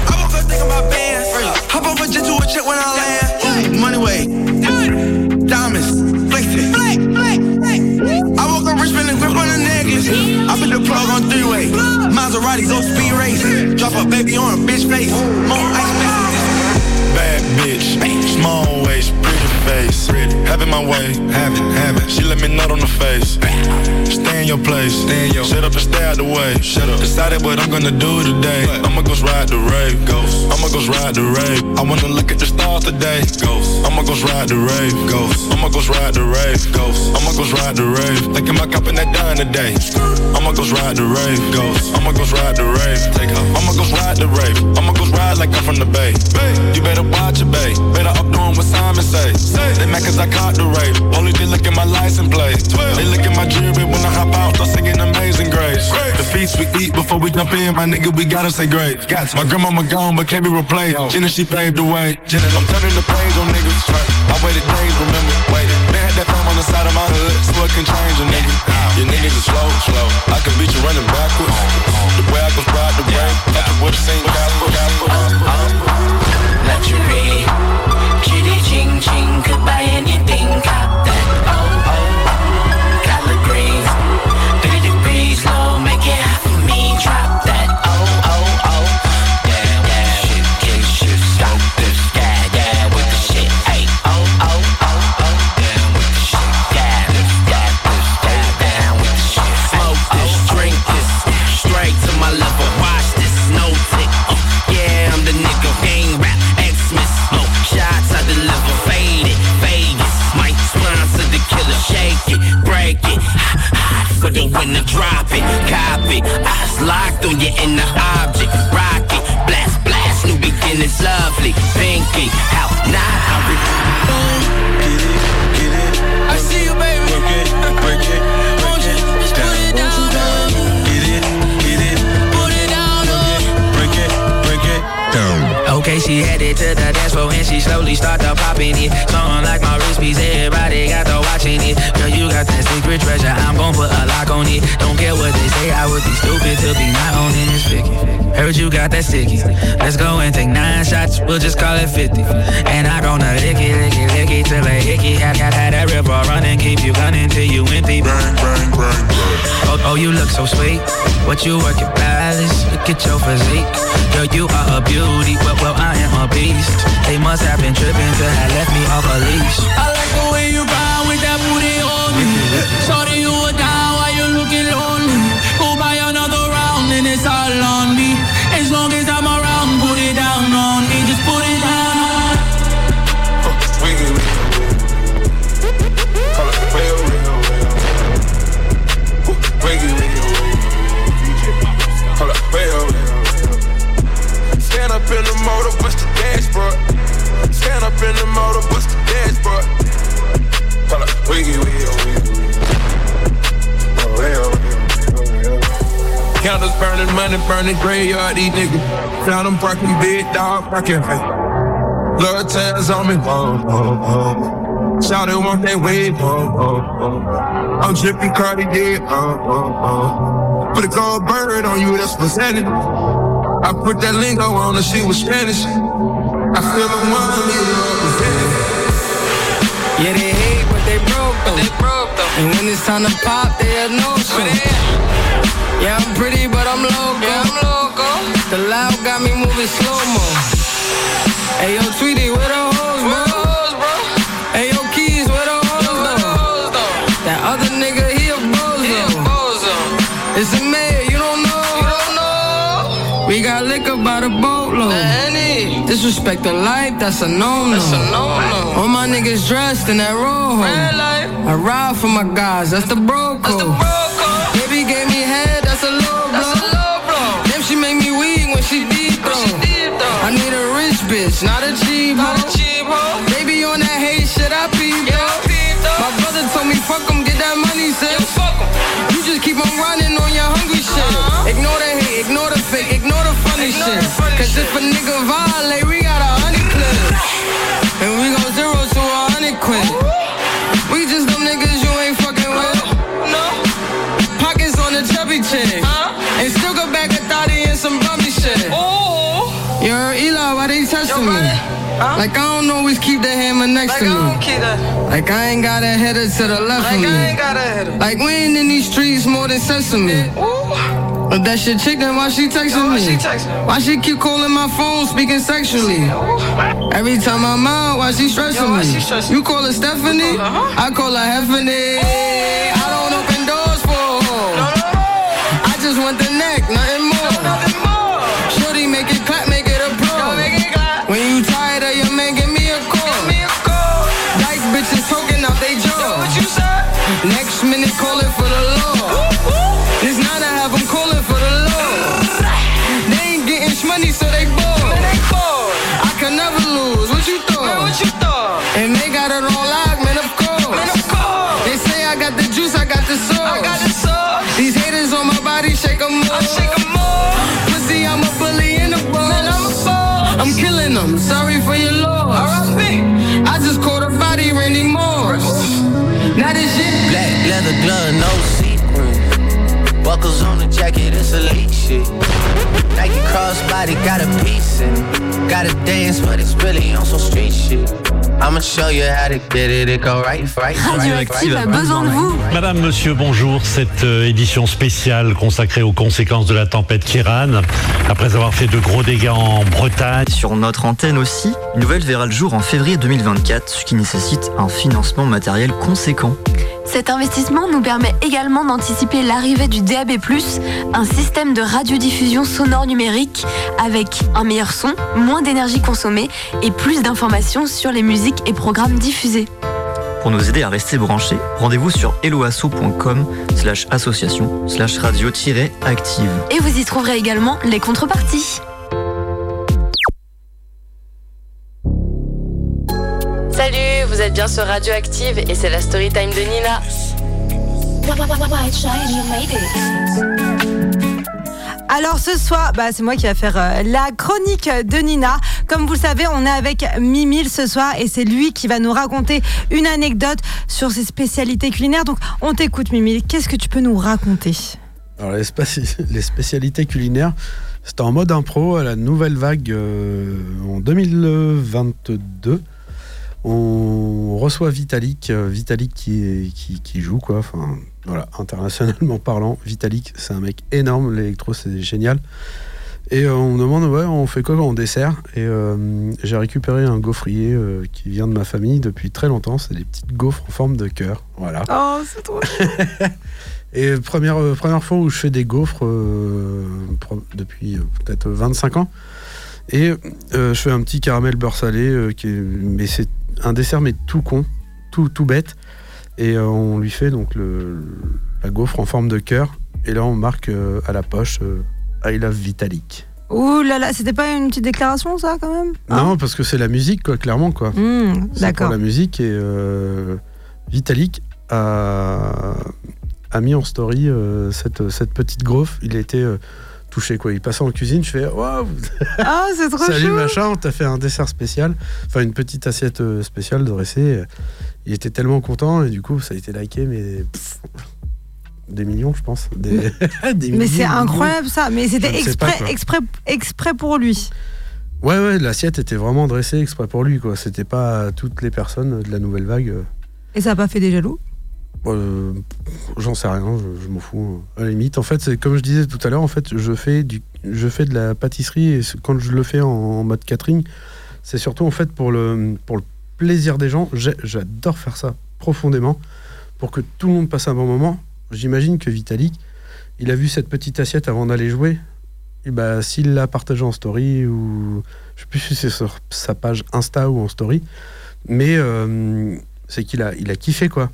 I woke up thinking about bands. Hop off a jet to a check when I land. Money way. Diamonds. Flexing. I woke up rich, spinning grip on the necklace. I put the plug on three way. Maserati go speed race. Drop a baby on a bitch face. Having my way, have it. She let me nut on the face. Stay in your place, stay in your. Shut up and stay out the way. Shut up. Decided what I'm gonna do today. I'ma go ride the rave, ghost. I'ma go ride the rave. I wanna look at the stars today, ghost. I'ma go ride the rave, ghost. I'ma go ride the rave, ghost. I'ma go ride the rave. Thinking about copping that dime today. I'ma go ride the rave, ghost. I'ma go ride the rave. Take off. I'ma go ride the rave. I'ma go ride like I'm from the bay. You better watch it, babe. Better up doing what Simon say. They mad cause I caught the rave. Only they look at my license plate. They look at my jewelry when I hop out. Start singing Amazing Grace. The feast we eat before we jump in, my nigga, we gotta say great. My grandmama gone, but can't be replaced. Jenna, she paved the way. Jenna, I'm turning the page on niggas. I waited days, remember, waited. They had that film on the side of my hood, so it can change a nigga. Your niggas are slow, slow. I can beat you running backwards. The way I can ride the wave, like a wood sing gospel, gospel, gospel. Luxury, 轻轻个把眼睛盯 when I drop it. Copy, eyes locked on you in the object. Rocky, blast, blast, new beginnings, lovely. Pinky, how now I repeat. Get it, get it. I see you, baby. It, it, it. Put it down. Get it, get it. Put it down. Break it, break it down. Okay, she headed to the dance floor and she slowly started popping it. Song like my wrist piece, everybody got the watching it. Girl, you got that secret treasure, I'm gon' put a lock on it. Don't care what they say, I would be stupid to be not owning this Vicky. Heard you got that sticky. Let's go and take nine shots, we'll just call it 50. And I gonna lick it, lick it, lick it till a hickey. Had, had, had that river running, keep you gunning till you empty. Bang, bang, bang, Oh, oh, you look so sweet. What you work your balance? Look at your physique. Girl, you are a beauty. Well, well, I am a beast. They must have been tripping to have left me off a leash. I like the on Candles burning, money burning, graveyard, these niggas. Found them barking, big dog, barking. Blood tears on me, oh, oh, oh. Shout it want that wave, oh, oh, oh. I'm dripping Cartier, oh, oh, oh. Put a gold bird on you, that's what's happening. I put that lingo on her, she was Spanish. I feel the one. Yeah, they hate, they broke though. they broke though. And when it's time to pop, they have no show. Yeah, I'm pretty, but I'm loco. Yeah, I'm loco. The loud got me moving slow mo. Hey yo, Tweety, where the hoes, bro? Got liquor by the boatload. Disrespect the life, that's a no-no. That's a no-no. All my niggas dressed in that rojo. I ride for my guys, that's the bro code. Baby gave me head, that's a low blow. Damn, she make me weak when she deep throw. I need a rich bitch, not a cheap hoe. Baby on that hate shit, I peep though. My brother told me fuck 'em, get that money, sis. You just keep on running on your hungry shit. Uh-huh. Ignore the hate, ignore the fake, ignore the Cause if a nigga violate, Like I don't always keep the hammer next to me. Like I ain't got a header to the left of me. Like we ain't in these streets more than sesame. But that shit chick, then why she texting me? Why she keep calling my phone, speaking sexually? Every time I'm out, why she stressing me? You call her Stephanie? I call her Heffany. I don't open doors for her. I just want the neck, nothing more. Buckles on the jacket, it's elite shit. Nike crossbody got a piece in it. Gotta dance, but it's really on some street shit. I'ma show you how to get it. It go right, right, Radioactive a besoin de vous. Madame, monsieur, bonjour. Cette euh, édition spéciale consacrée aux conséquences de la tempête Kiran, après avoir fait de gros dégâts en Bretagne. Sur notre antenne aussi, une nouvelle verra le jour en février 2024, ce qui nécessite un financement matériel conséquent. Cet investissement nous permet également d'anticiper l'arrivée du DAB+, un système de radiodiffusion sonore numérique avec un meilleur son, moins d'énergie consommée et plus d'informations sur les musiques et programmes diffusés. Pour nous aider à rester branchés, rendez-vous sur helloasso.com slash association slash radio-active. Et vous y trouverez également les contreparties. Vous êtes bien sur Radioactive et c'est la story time de Nina. Alors ce soir, bah, c'est moi qui vais faire euh, la chronique de Nina. Comme vous le savez, on est avec Mimile ce soir et c'est lui qui va nous raconter une anecdote sur ses spécialités culinaires. Donc on t'écoute Mimile, qu'est-ce que tu peux nous raconter? Alors (laughs) les spécialités culinaires, c'était en mode impro à la nouvelle vague euh, en 2022. On reçoit Vitalik, euh, Vitalik qui, est- qui, qui joue quoi, enfin voilà, internationalement parlant, Vitalik c'est un mec énorme, l'électro c'est génial. Et euh, on me demande ouais on fait quoi en dessert? Et euh, j'ai récupéré un gaufrier euh, qui vient de ma famille depuis très longtemps, c'est des petites gaufres en forme de cœur, voilà. Oh, c'est trop (laughs) Et première, première fois où je fais des gaufres depuis peut-être 25 ans. Et je fais un petit caramel beurre salé, qui est- mais c'est un dessert mais tout con, tout, tout bête. Et euh, on lui fait donc le, la gaufre en forme de cœur. Et là on marque euh, à la poche euh, I love Vitalik. Ouh là là, c'était pas une petite déclaration ça quand même? Non, parce que c'est la musique, quoi, clairement. quoi. C'est D'accord. pour la musique et Vitalik a, a mis en story cette, cette petite gaufre. Il était touché quoi. Il passait en cuisine, je fais waouh, Ah, c'est trop (laughs) salut chou machin, on t'a fait un dessert spécial, enfin une petite assiette euh, spéciale dressée. Il était tellement content et du coup ça a été liké mais pff, des millions je pense. Des, (laughs) des Mais c'est incroyable ça, mais c'était pas, exprès, exprès, exprès pour lui. Ouais ouais, l'assiette était vraiment dressée exprès pour lui quoi. C'était pas toutes les personnes de la nouvelle vague. euh, Et ça a pas fait des jaloux? Euh, J'en sais rien, je, m'en fous. À la limite, en fait, comme je disais tout à l'heure, en fait, je fais du, je fais de la pâtisserie et quand je le fais en, mode catering, c'est surtout en fait pour le, pour le plaisir des gens. J'adore faire ça profondément pour que tout le monde passe un bon moment. J'imagine que Vitalik, il a vu cette petite assiette avant d'aller jouer. Et bah, s'il l'a partagé en story ou je sais plus si c'est sur sa page Insta ou en story, mais euh, c'est qu'il a, il a kiffé quoi.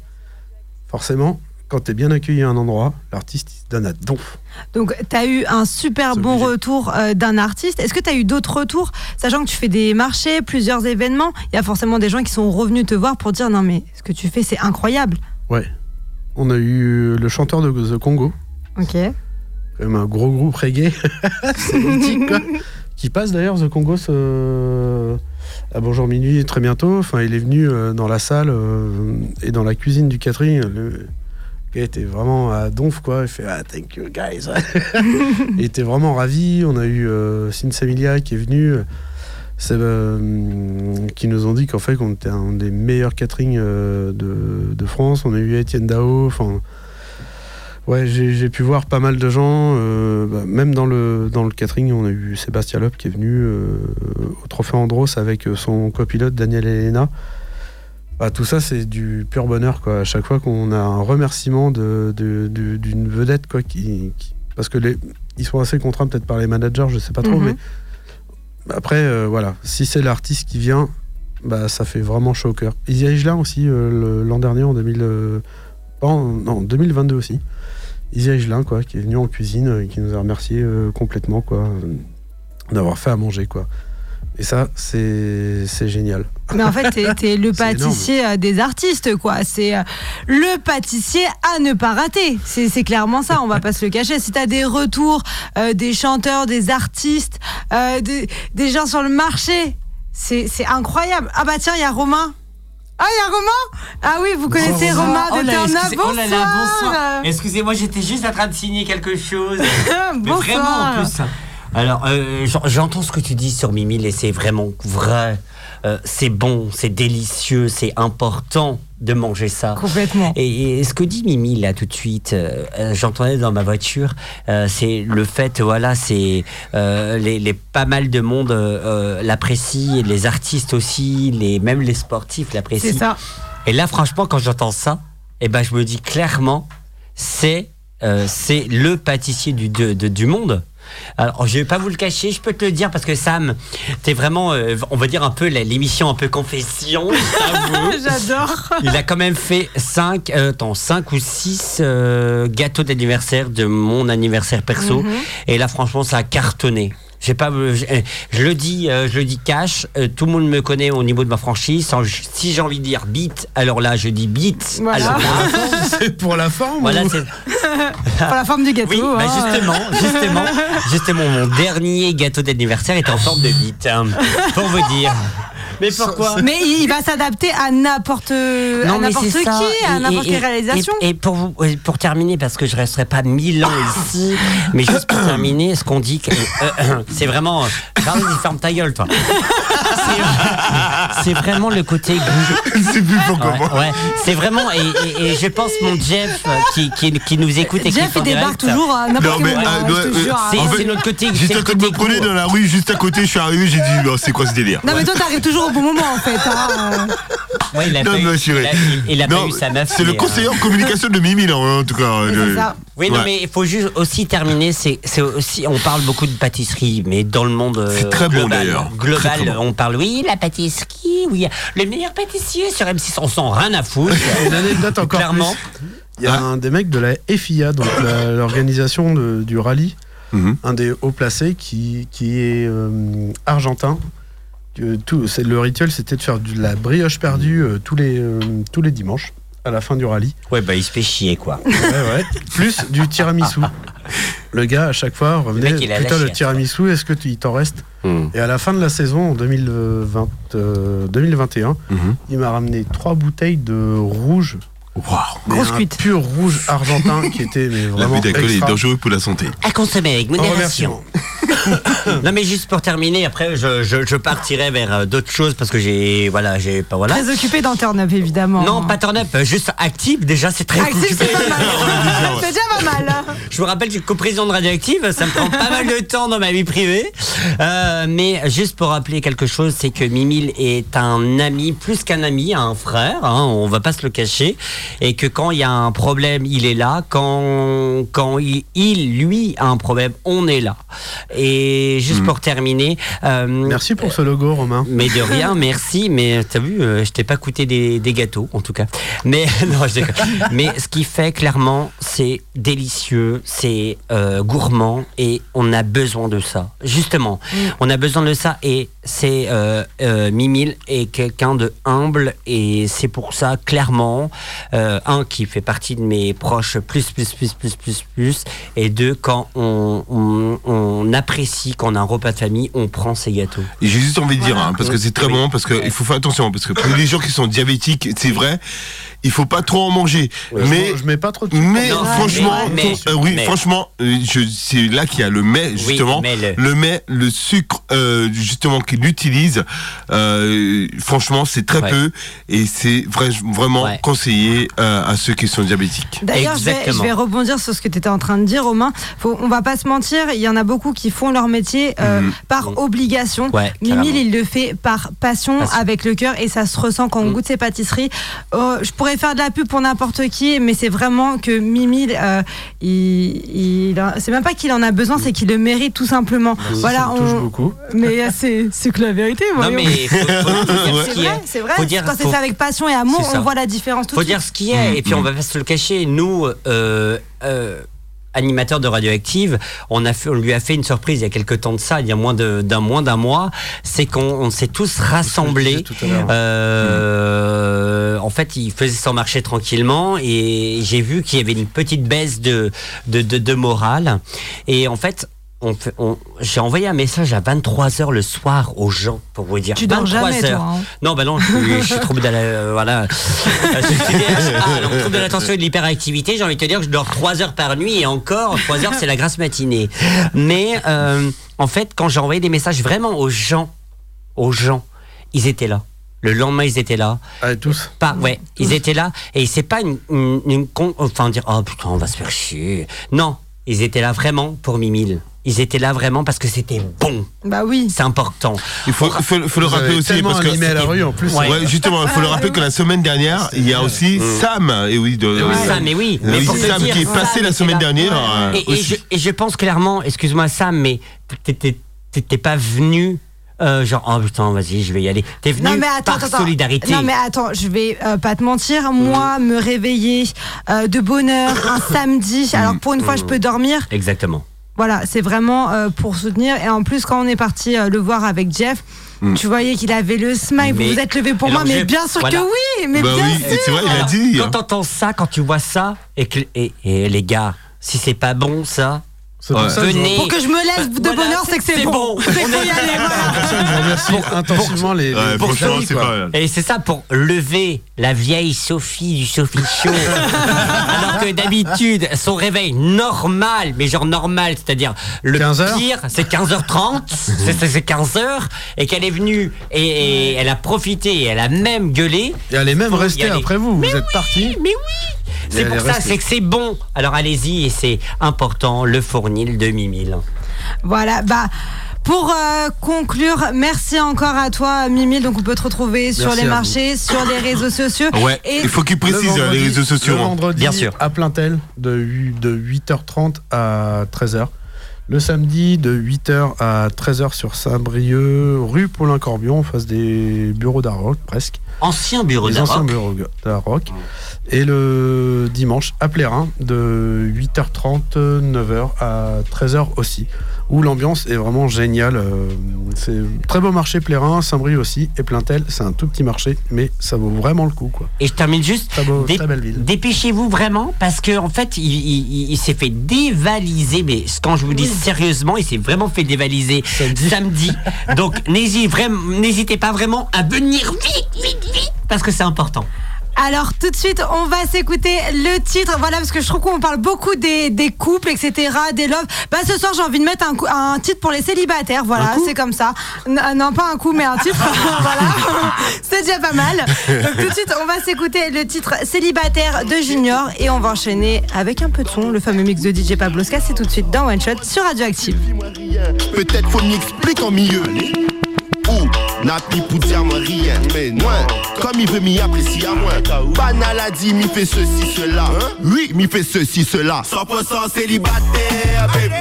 Forcément, quand tu es bien accueilli à un endroit, l'artiste se donne à donf. Donc, tu as eu un super bon retour euh, d'un artiste. Est-ce que tu as eu d'autres retours Sachant que tu fais des marchés, plusieurs événements, il y a forcément des gens qui sont revenus te voir pour dire non, mais ce que tu fais, c'est incroyable. Ouais. On a eu le chanteur de The Congo, Ok. quand même un gros groupe reggae, (laughs) c'est mythique (laughs) quoi. Qui passe d'ailleurs The Congo ce... à Bonjour Minuit très bientôt. Enfin, il est venu euh, dans la salle euh, et dans la cuisine du catering. Le gars était vraiment à donf quoi. Il fait ah thank you guys. (laughs) il était vraiment ravi. On a eu euh, Sinsemilia qui est venu. Qui nous ont dit qu'en fait qu'on était un des meilleurs catering de, de France. On a eu Étienne Dao. Enfin, ouais, j'ai pu voir pas mal de gens. euh, bah, même dans le dans le catering, on a eu Sébastien Loeb qui est venu euh, au Trophée Andros avec euh, son copilote Daniel Elena. Bah, tout ça, c'est du pur bonheur. Quoi. À chaque fois qu'on a un remerciement de- de- de- d'une vedette, quoi, qui, qui- parce que les, ils sont assez contraints peut-être par les managers, je sais pas trop, Mhm. mais après, euh, voilà, si c'est l'artiste qui vient, bah, ça fait vraiment chaud au cœur. Izzy Agelin aussi, l'an dernier, en 2000, euh, pas en- non, 2022 aussi. Izzy Agelin, quoi, qui est venu en cuisine euh, et qui nous a remercié euh, complètement, quoi, euh, d'avoir fait à manger, quoi. Et ça, c'est génial. Mais en fait, t'es le (laughs) pâtissier euh, des artistes, quoi. C'est euh, le pâtissier à ne pas rater. C'est clairement ça, on va pas se le cacher. Si t'as des retours euh, des chanteurs, des artistes, euh, des, des gens sur le marché, c'est incroyable. Ah bah tiens, il y a Romain. Ah, il y a Romain Ah oui, vous connaissez Bonsoir. Romain Oh de là, oh là là, bonsoir. Excusez-moi, j'étais juste en train de signer quelque chose. (laughs) Mais vraiment en plus. Alors, euh, j'en- j'entends ce que tu dis sur Mimile et c'est vraiment vrai. Euh, c'est bon, c'est délicieux, c'est important de manger ça. Complètement. Et, et ce que dit Mimi là tout de suite, euh, euh, j'entendais dans ma voiture, euh, c'est le fait, voilà, c'est euh, les, les- pas mal de monde l'apprécie, les artistes aussi, les même les sportifs l'apprécient. C'est ça. Et là, franchement, quand j'entends ça, eh ben, je me dis clairement, c'est c'est le pâtissier du, de- de- du monde. Alors, je vais pas vous le cacher, je peux te le dire parce que Sam, t'es vraiment, euh, on va dire un peu l'émission un peu confession. (laughs) J'adore. Il a quand même fait 5 attends, cinq ou 6 gâteaux d'anniversaire de mon anniversaire perso. Mhm. Et là, franchement, ça a cartonné. J'ai pas, je, je le dis, euh, je le dis cash. euh, tout le monde me connaît au niveau de ma franchise. Si j'ai envie de dire beat, alors là, je dis beat. Voilà. (laughs) C'est pour la forme voilà, ou- c'est Pour la forme du gâteau. oui, bah hein. justement, justement, justement, mon dernier gâteau d'anniversaire est en forme de bite, hein, pour vous dire. Mais pourquoi Mais il va s'adapter à n'importe qui, ça. à n'importe quelle réalisation. Et, et pour vous, pour terminer, parce que je resterai pas mille ans ici, mais juste pour terminer, ce qu'on dit, que, euh, euh, c'est vraiment. euh, Charles, il ferme ta gueule, toi. C'est- vraiment le côté goût. C'est plus pour Ouais, comment. ouais. c'est vraiment. Et, et- et je pense mon Jeff euh, qui, qui, qui nous écoute et qui Jeff, est en il débarque direct, toujours à n'importe Non, mais, quel moment. C'est En fait, c'est notre côté. De me côté promener goût. dans la rue juste à côté, je suis arrivé, j'ai dit, non, c'est quoi ce délire? Non mais toi t'arrives toujours au bon moment en fait. hein. Ouais, il a Non, pas eu- il a- il- il a pas Non, eu sa meuf. C'est le mais, euh, conseiller en communication de Mimi, là, en tout cas. Euh. Oui, non, Ouais. mais il faut juste aussi terminer. C'est, aussi, on parle beaucoup de pâtisserie, mais dans le monde euh, C'est très bon, global, d'ailleurs. global, Très, très bon. on parle oui la pâtisserie, oui le meilleur pâtissier sur M6, on s'en rien à foutre. (laughs) Une anecdote encore Clairement. plus. Il y a un des mecs de la FIA, donc l'organisation du rallye, Mhm. un des hauts placés qui, qui est euh, argentin. Tout, c'est, le rituel, c'était de faire de la brioche perdue euh, tous, les, euh, tous les dimanches à la fin du rallye. Ouais, bah il se fait chier quoi. Ouais, ouais. Plus du tiramisu. Le gars, à chaque fois, revenait mec, il a la Putain, le chiasse. tiramisu, est-ce que tu, il t'en reste Hmm. Et à la fin de la saison, en 2020, euh, 2021, Mhm. il m'a ramené trois bouteilles de rouge. Waouh. mais Grosse un cuite. Pur rouge argentin qui était mais (laughs) vraiment L'abus d'alcool est extra. dangereux pour la santé. À consommer avec En modération. (laughs) non mais juste pour terminer, après je, je, je partirai vers euh, d'autres choses parce que j'ai voilà j'ai pas voilà. Très occupé dans Turn Up évidemment. Non, pas turn up, euh, juste active déjà, c'est très Active, occupé. c'est pas mal. (laughs) (laughs) C'est déjà pas mal. hein. Je vous rappelle que coprésident de Radioactive, ça me prend pas mal de temps dans ma vie privée. Euh, mais juste pour rappeler quelque chose, c'est que Mimile est un ami, plus qu'un ami, un frère, hein, on va pas se le cacher. Et que quand il y a un problème, il est là. Quand, quand il, il, lui, a un problème, on est là. Et juste pour terminer. euh, Merci pour ce logo, Romain. mais de rien, (laughs) merci. Mais t'as vu, euh, je t'ai pas coûté des, des gâteaux, en tout cas. Mais (laughs) non, je. Mais ce qui fait clairement, c'est délicieux, c'est euh, gourmand, et on a besoin de ça. Justement, on a besoin de ça, et c'est euh, euh, Mimile est quelqu'un de humble, et c'est pour ça clairement euh, un qui fait partie de mes proches plus plus plus plus plus plus, et deux quand on, on, on apprécie quand on a un repas de famille, on prend ses gâteaux. J'ai juste envie de dire, hein, parce que c'est très bon, parce qu'il faut faire attention, parce que pour les gens qui sont diabétiques, c'est vrai, il faut pas trop en manger. mais je mets pas trop de mais Non, franchement, mais- mais- euh, oui, mais- franchement, euh, je- c'est là qu'il y a le mets justement, mais le- le mets, le sucre euh, justement qu'il utilise. euh, franchement, c'est très Ouais. peu et c'est vrai, vraiment conseillé euh, à ceux qui sont diabétiques. D'ailleurs, je vais, je vais rebondir sur ce que tu étais en train de dire, Romain. Faut, on va pas se mentir, il y en a beaucoup qui font leur métier euh, Mhm. par obligation. Ouais, Mimile, il le fait par passion, avec le cœur, et ça se ressent quand on goûte ses pâtisseries. Euh, je pourrais faire de la pub pour n'importe qui, mais c'est vraiment que Mimile, euh, il, il c'est même pas qu'il en a besoin, c'est qu'il le mérite tout simplement. voilà, ça me touche on- beaucoup. Mais euh, c'est c'est que la vérité. Non mais faut, faut- faut dire ce c'est qui vrai, est. c'est vrai. Faut dire- quand c'est fait avec passion et amour, on voit la différence tout faut de dire ce qui est et puis on va pas se le cacher nous euh, euh, animateurs de radioactive. On a fait, on lui a fait une surprise il y a quelques temps de ça il y a moins de- d'un moins d'un mois. C'est qu'on on s'est tous rassemblés. Euh, en fait il faisait son marché tranquillement et j'ai vu qu'il y avait une petite baisse de de, de, de morale. Et en fait on fait- on- j'ai envoyé un message à 23h le soir aux gens pour vous dire Tu dors 23 jamais, toi, heures. hein. Non, bah non, je suis, je suis trouble de la, euh, voilà. (laughs) Je suis TDAH, donc trouble de l'attention et de l'hyperactivité. J'ai envie de te dire que je dors 3 heures par nuit et encore 3 heures c'est la grasse matinée. Mais euh, en fait, quand j'ai envoyé des messages vraiment aux gens, aux gens, ils étaient là. Le lendemain, ils étaient là. tous. Pas, ouais, ils étaient là et c'est pas une, une, une con- enfin dire oh putain on va se faire chier. Non, ils étaient là vraiment pour Mimile. Ils étaient là vraiment parce que c'était bon. Bah oui. C'est important. Il faut, faut- faut le rappeler aussi parce que animé à la rue, en plus. Ouais, Ouais. justement, il faut le rappeler que la semaine dernière, il y a aussi Sam, et oui, de, Oui, Sam, mais oui. Mais pour te Sam dire, qui est Sam passé la semaine dernière. euh, Et, et aussi. je, et je pense clairement, excuse-moi Sam, mais t'étais pas venu euh, genre oh putain vas-y je vais y aller. T'es venu Non mais attends, par attends, solidarité. Non mais attends, je vais euh, pas te mentir, moi me réveiller euh, de bonne heure un (laughs) samedi, alors pour une fois je peux dormir. Exactement. Voilà, c'est vraiment euh, pour soutenir. Et en plus, quand on est parti euh, le voir avec Jeff, Mm. tu voyais qu'il avait le smile. Mais- vous vous êtes levé pour moi, mais bien sûr voilà. que oui, mais Bah bien oui, sûr. tu vois, il a dit, Quand hein. t'entends ça, quand tu vois ça, et, que, et, et les gars, si c'est pas bon ça, pour ça que je- venez. Pour que je me lève de Voilà, heure, c'est que c'est bon. C'est faut y voilà. pour ça remercie intensivement les, les pour les amis, ça, quoi. Et c'est ça pour lever la vieille Sophie du Sophie Show. (laughs) Alors que d'habitude, son réveil normal, mais genre normal, c'est-à-dire le 15 heures pire, c'est 15h30, c'est- c'est c'est 15h, et qu'elle est venue et, et elle a profité, et elle a même gueulé. Et elle est même restée aller. après vous. Mais vous êtes parti. Mais oui C'est pour ça, c'est que c'est bon. Alors allez-y, et c'est important, le fournil de Mimile. Voilà, bah. Pour euh, conclure, merci encore à toi, Mimi. Donc, on peut te retrouver sur Merci les à marchés, sur les réseaux sociaux. Ouais, Et il faut qu'il précise Le euh, les réseaux sociaux. Le hein. vendredi, à Plaintel, de, hu- de 8h30 à 13h. Le samedi, de 8h à 13h sur Saint-Brieuc, rue Paulin-Corbion, en face des bureaux d'Aroc, presque. Ancien bureau Les anciens bureaux d'Aroc. Et le dimanche, à Plérin, de 8h30, 9h à 13h aussi, où l'ambiance est vraiment géniale. euh, C'est un très beau marché Plérin, Saint-Brieuc aussi, et Plaintel, c'est un tout petit marché, mais ça vaut vraiment le coup. Quoi. Et je termine juste. Dé-. Dépêchez-vous vraiment parce que en fait, il, il- il- il s'est fait dévaliser. Mais quand je vous dis sérieusement, il s'est vraiment fait dévaliser samedi. (laughs) Donc n'hésitez vraiment, n'hésitez pas vraiment à venir vite, vite, vite parce que c'est important. Alors tout de suite, on va s'écouter le titre. Voilà, parce que je trouve qu'on parle beaucoup des, des couples, etc., des loves. Bah ce soir, j'ai envie de mettre un, coup- un titre pour les célibataires. Voilà, c'est comme ça. N- non, pas un coup, mais un titre. (laughs) (laughs) voilà, c'est déjà pas mal. Donc tout de suite, on va s'écouter le titre Célibataire de Junior et on va enchaîner avec un peu de son, le fameux mix de DJ Pabloska. C'est tout de suite dans One Shot sur Radioactive. Peut-être faut m'expliquer en milieu. Ou Napi pour dire moi rien. Mais non, comme il veut m'y apprécier à moi. Banal a dit, m'y fait ceci, cela. Oui, m'y fait ceci, cela. 100% célibataire, bébé.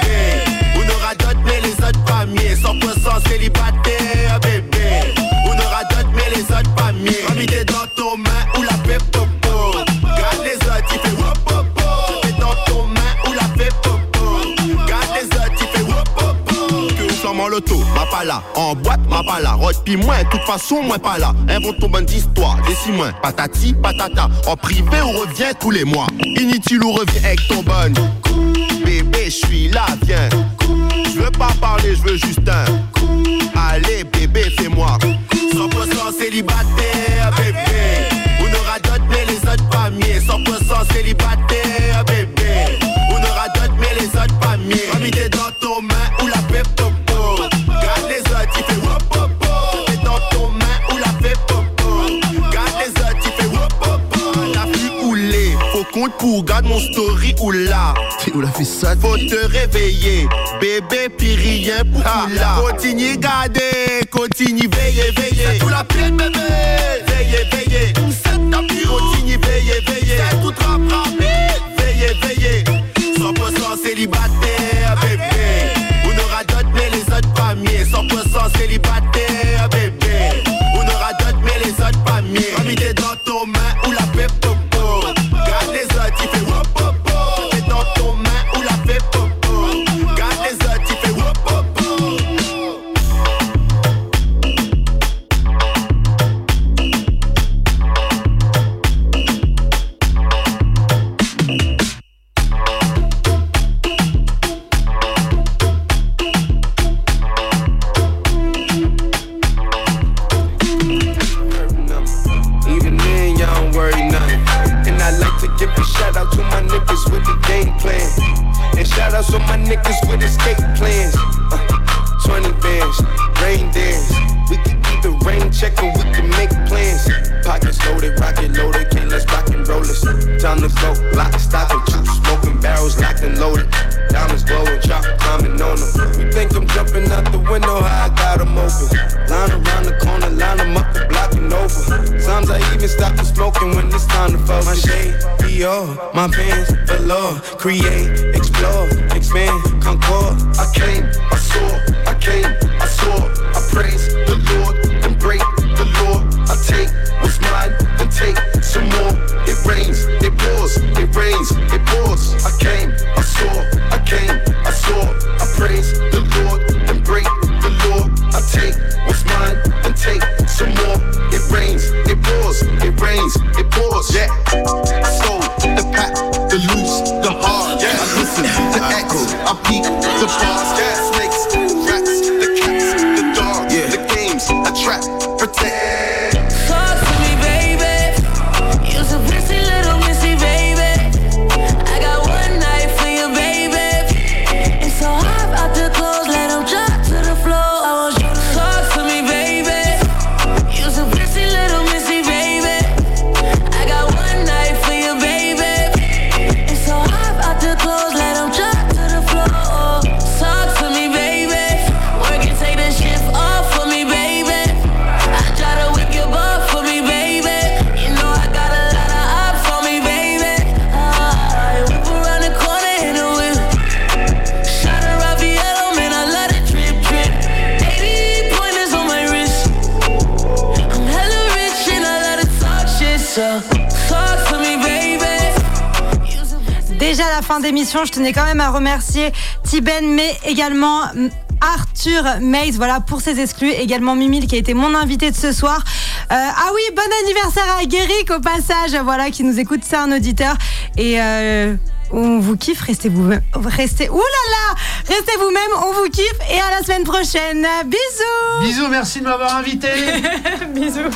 On aura d'autres, mais les autres pas mieux. 100% célibataire, bébé. On aura d'autres, mais les autres pas mieux. Ma pas là. En boîte, ma pas là. Roche pis moi, de toute façon, moi pas là. Invente ton bonne histoire, décide moi. Patati, patata. En privé ou reviens tous les mois. Inutile ou reviens avec ton bon. Bébé, je suis là, viens. Je veux pas parler, je veux juste un. Allez, bébé, fais-moi. 100% célibataire, bébé. On aura d'autres, mais les autres pas mieux. 100% célibataire, pour garde mon story ou là. Où la fait ça Faut te réveiller, bébé, puis rien pour là. Continue garder, continue veiller, veiller. Tout la plaine, bébé. Veillez, veillez. the go. Lock, stock, and two smoking barrels locked and loaded. Diamonds glowing, chop climbing on them. You think I'm jumping out the window? How I got them open. Line around the corner, line them up the block and over. Sometimes I even stop the smoking when it's time to fuck My shade, Dior, my pants, below. Create, explore, expand, concord. I came. D'émission, je tenais quand même à remercier Tiben, mais également mm, Arthur Mays, voilà pour ses exclus, également Mimile qui a été mon invité de ce soir. Euh, ah oui, bon anniversaire à Guéric au passage, voilà qui nous écoute, c'est un auditeur et euh, on vous kiffe, restez vous restez ouh là là, restez vous-même, on vous kiffe et à la semaine prochaine. Bisous. Bisous, merci de m'avoir invité. (laughs) Bisous.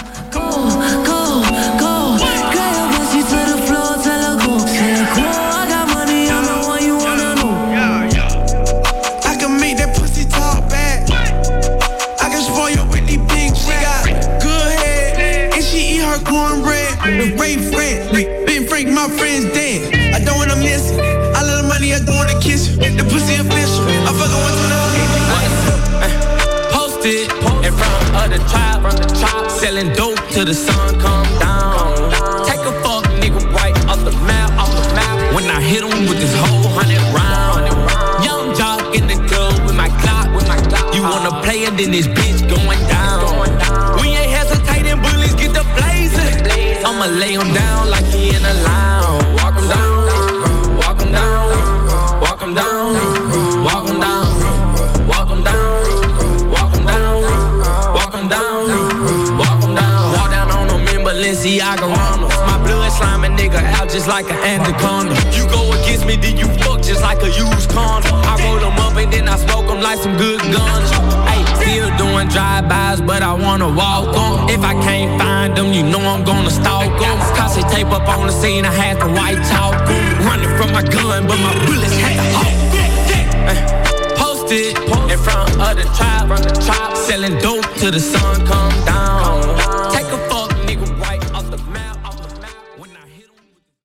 Selling dope till the sun come down. Take a fuck nigga right off the map, off the map. When I hit him with this whole hundred round, young jock in the club with my clock, with my clock. You wanna play it, then this bitch going down. We ain't hesitating, bullies get the blazing. I'ma lay him down just like an anaconda. You go against me, then you fuck just like a used condom. I roll them up and then I smoke them like some good guns. Hey, still doing drive-bys, but I wanna walk them. If I can't find them, you know I'm gonna stalk them. Cause tape up on the scene, I had to white talk. Running from my gun, but my bullets had to hawk 'em. Eh, hey, in front of the tribe, selling dope till the sun come down.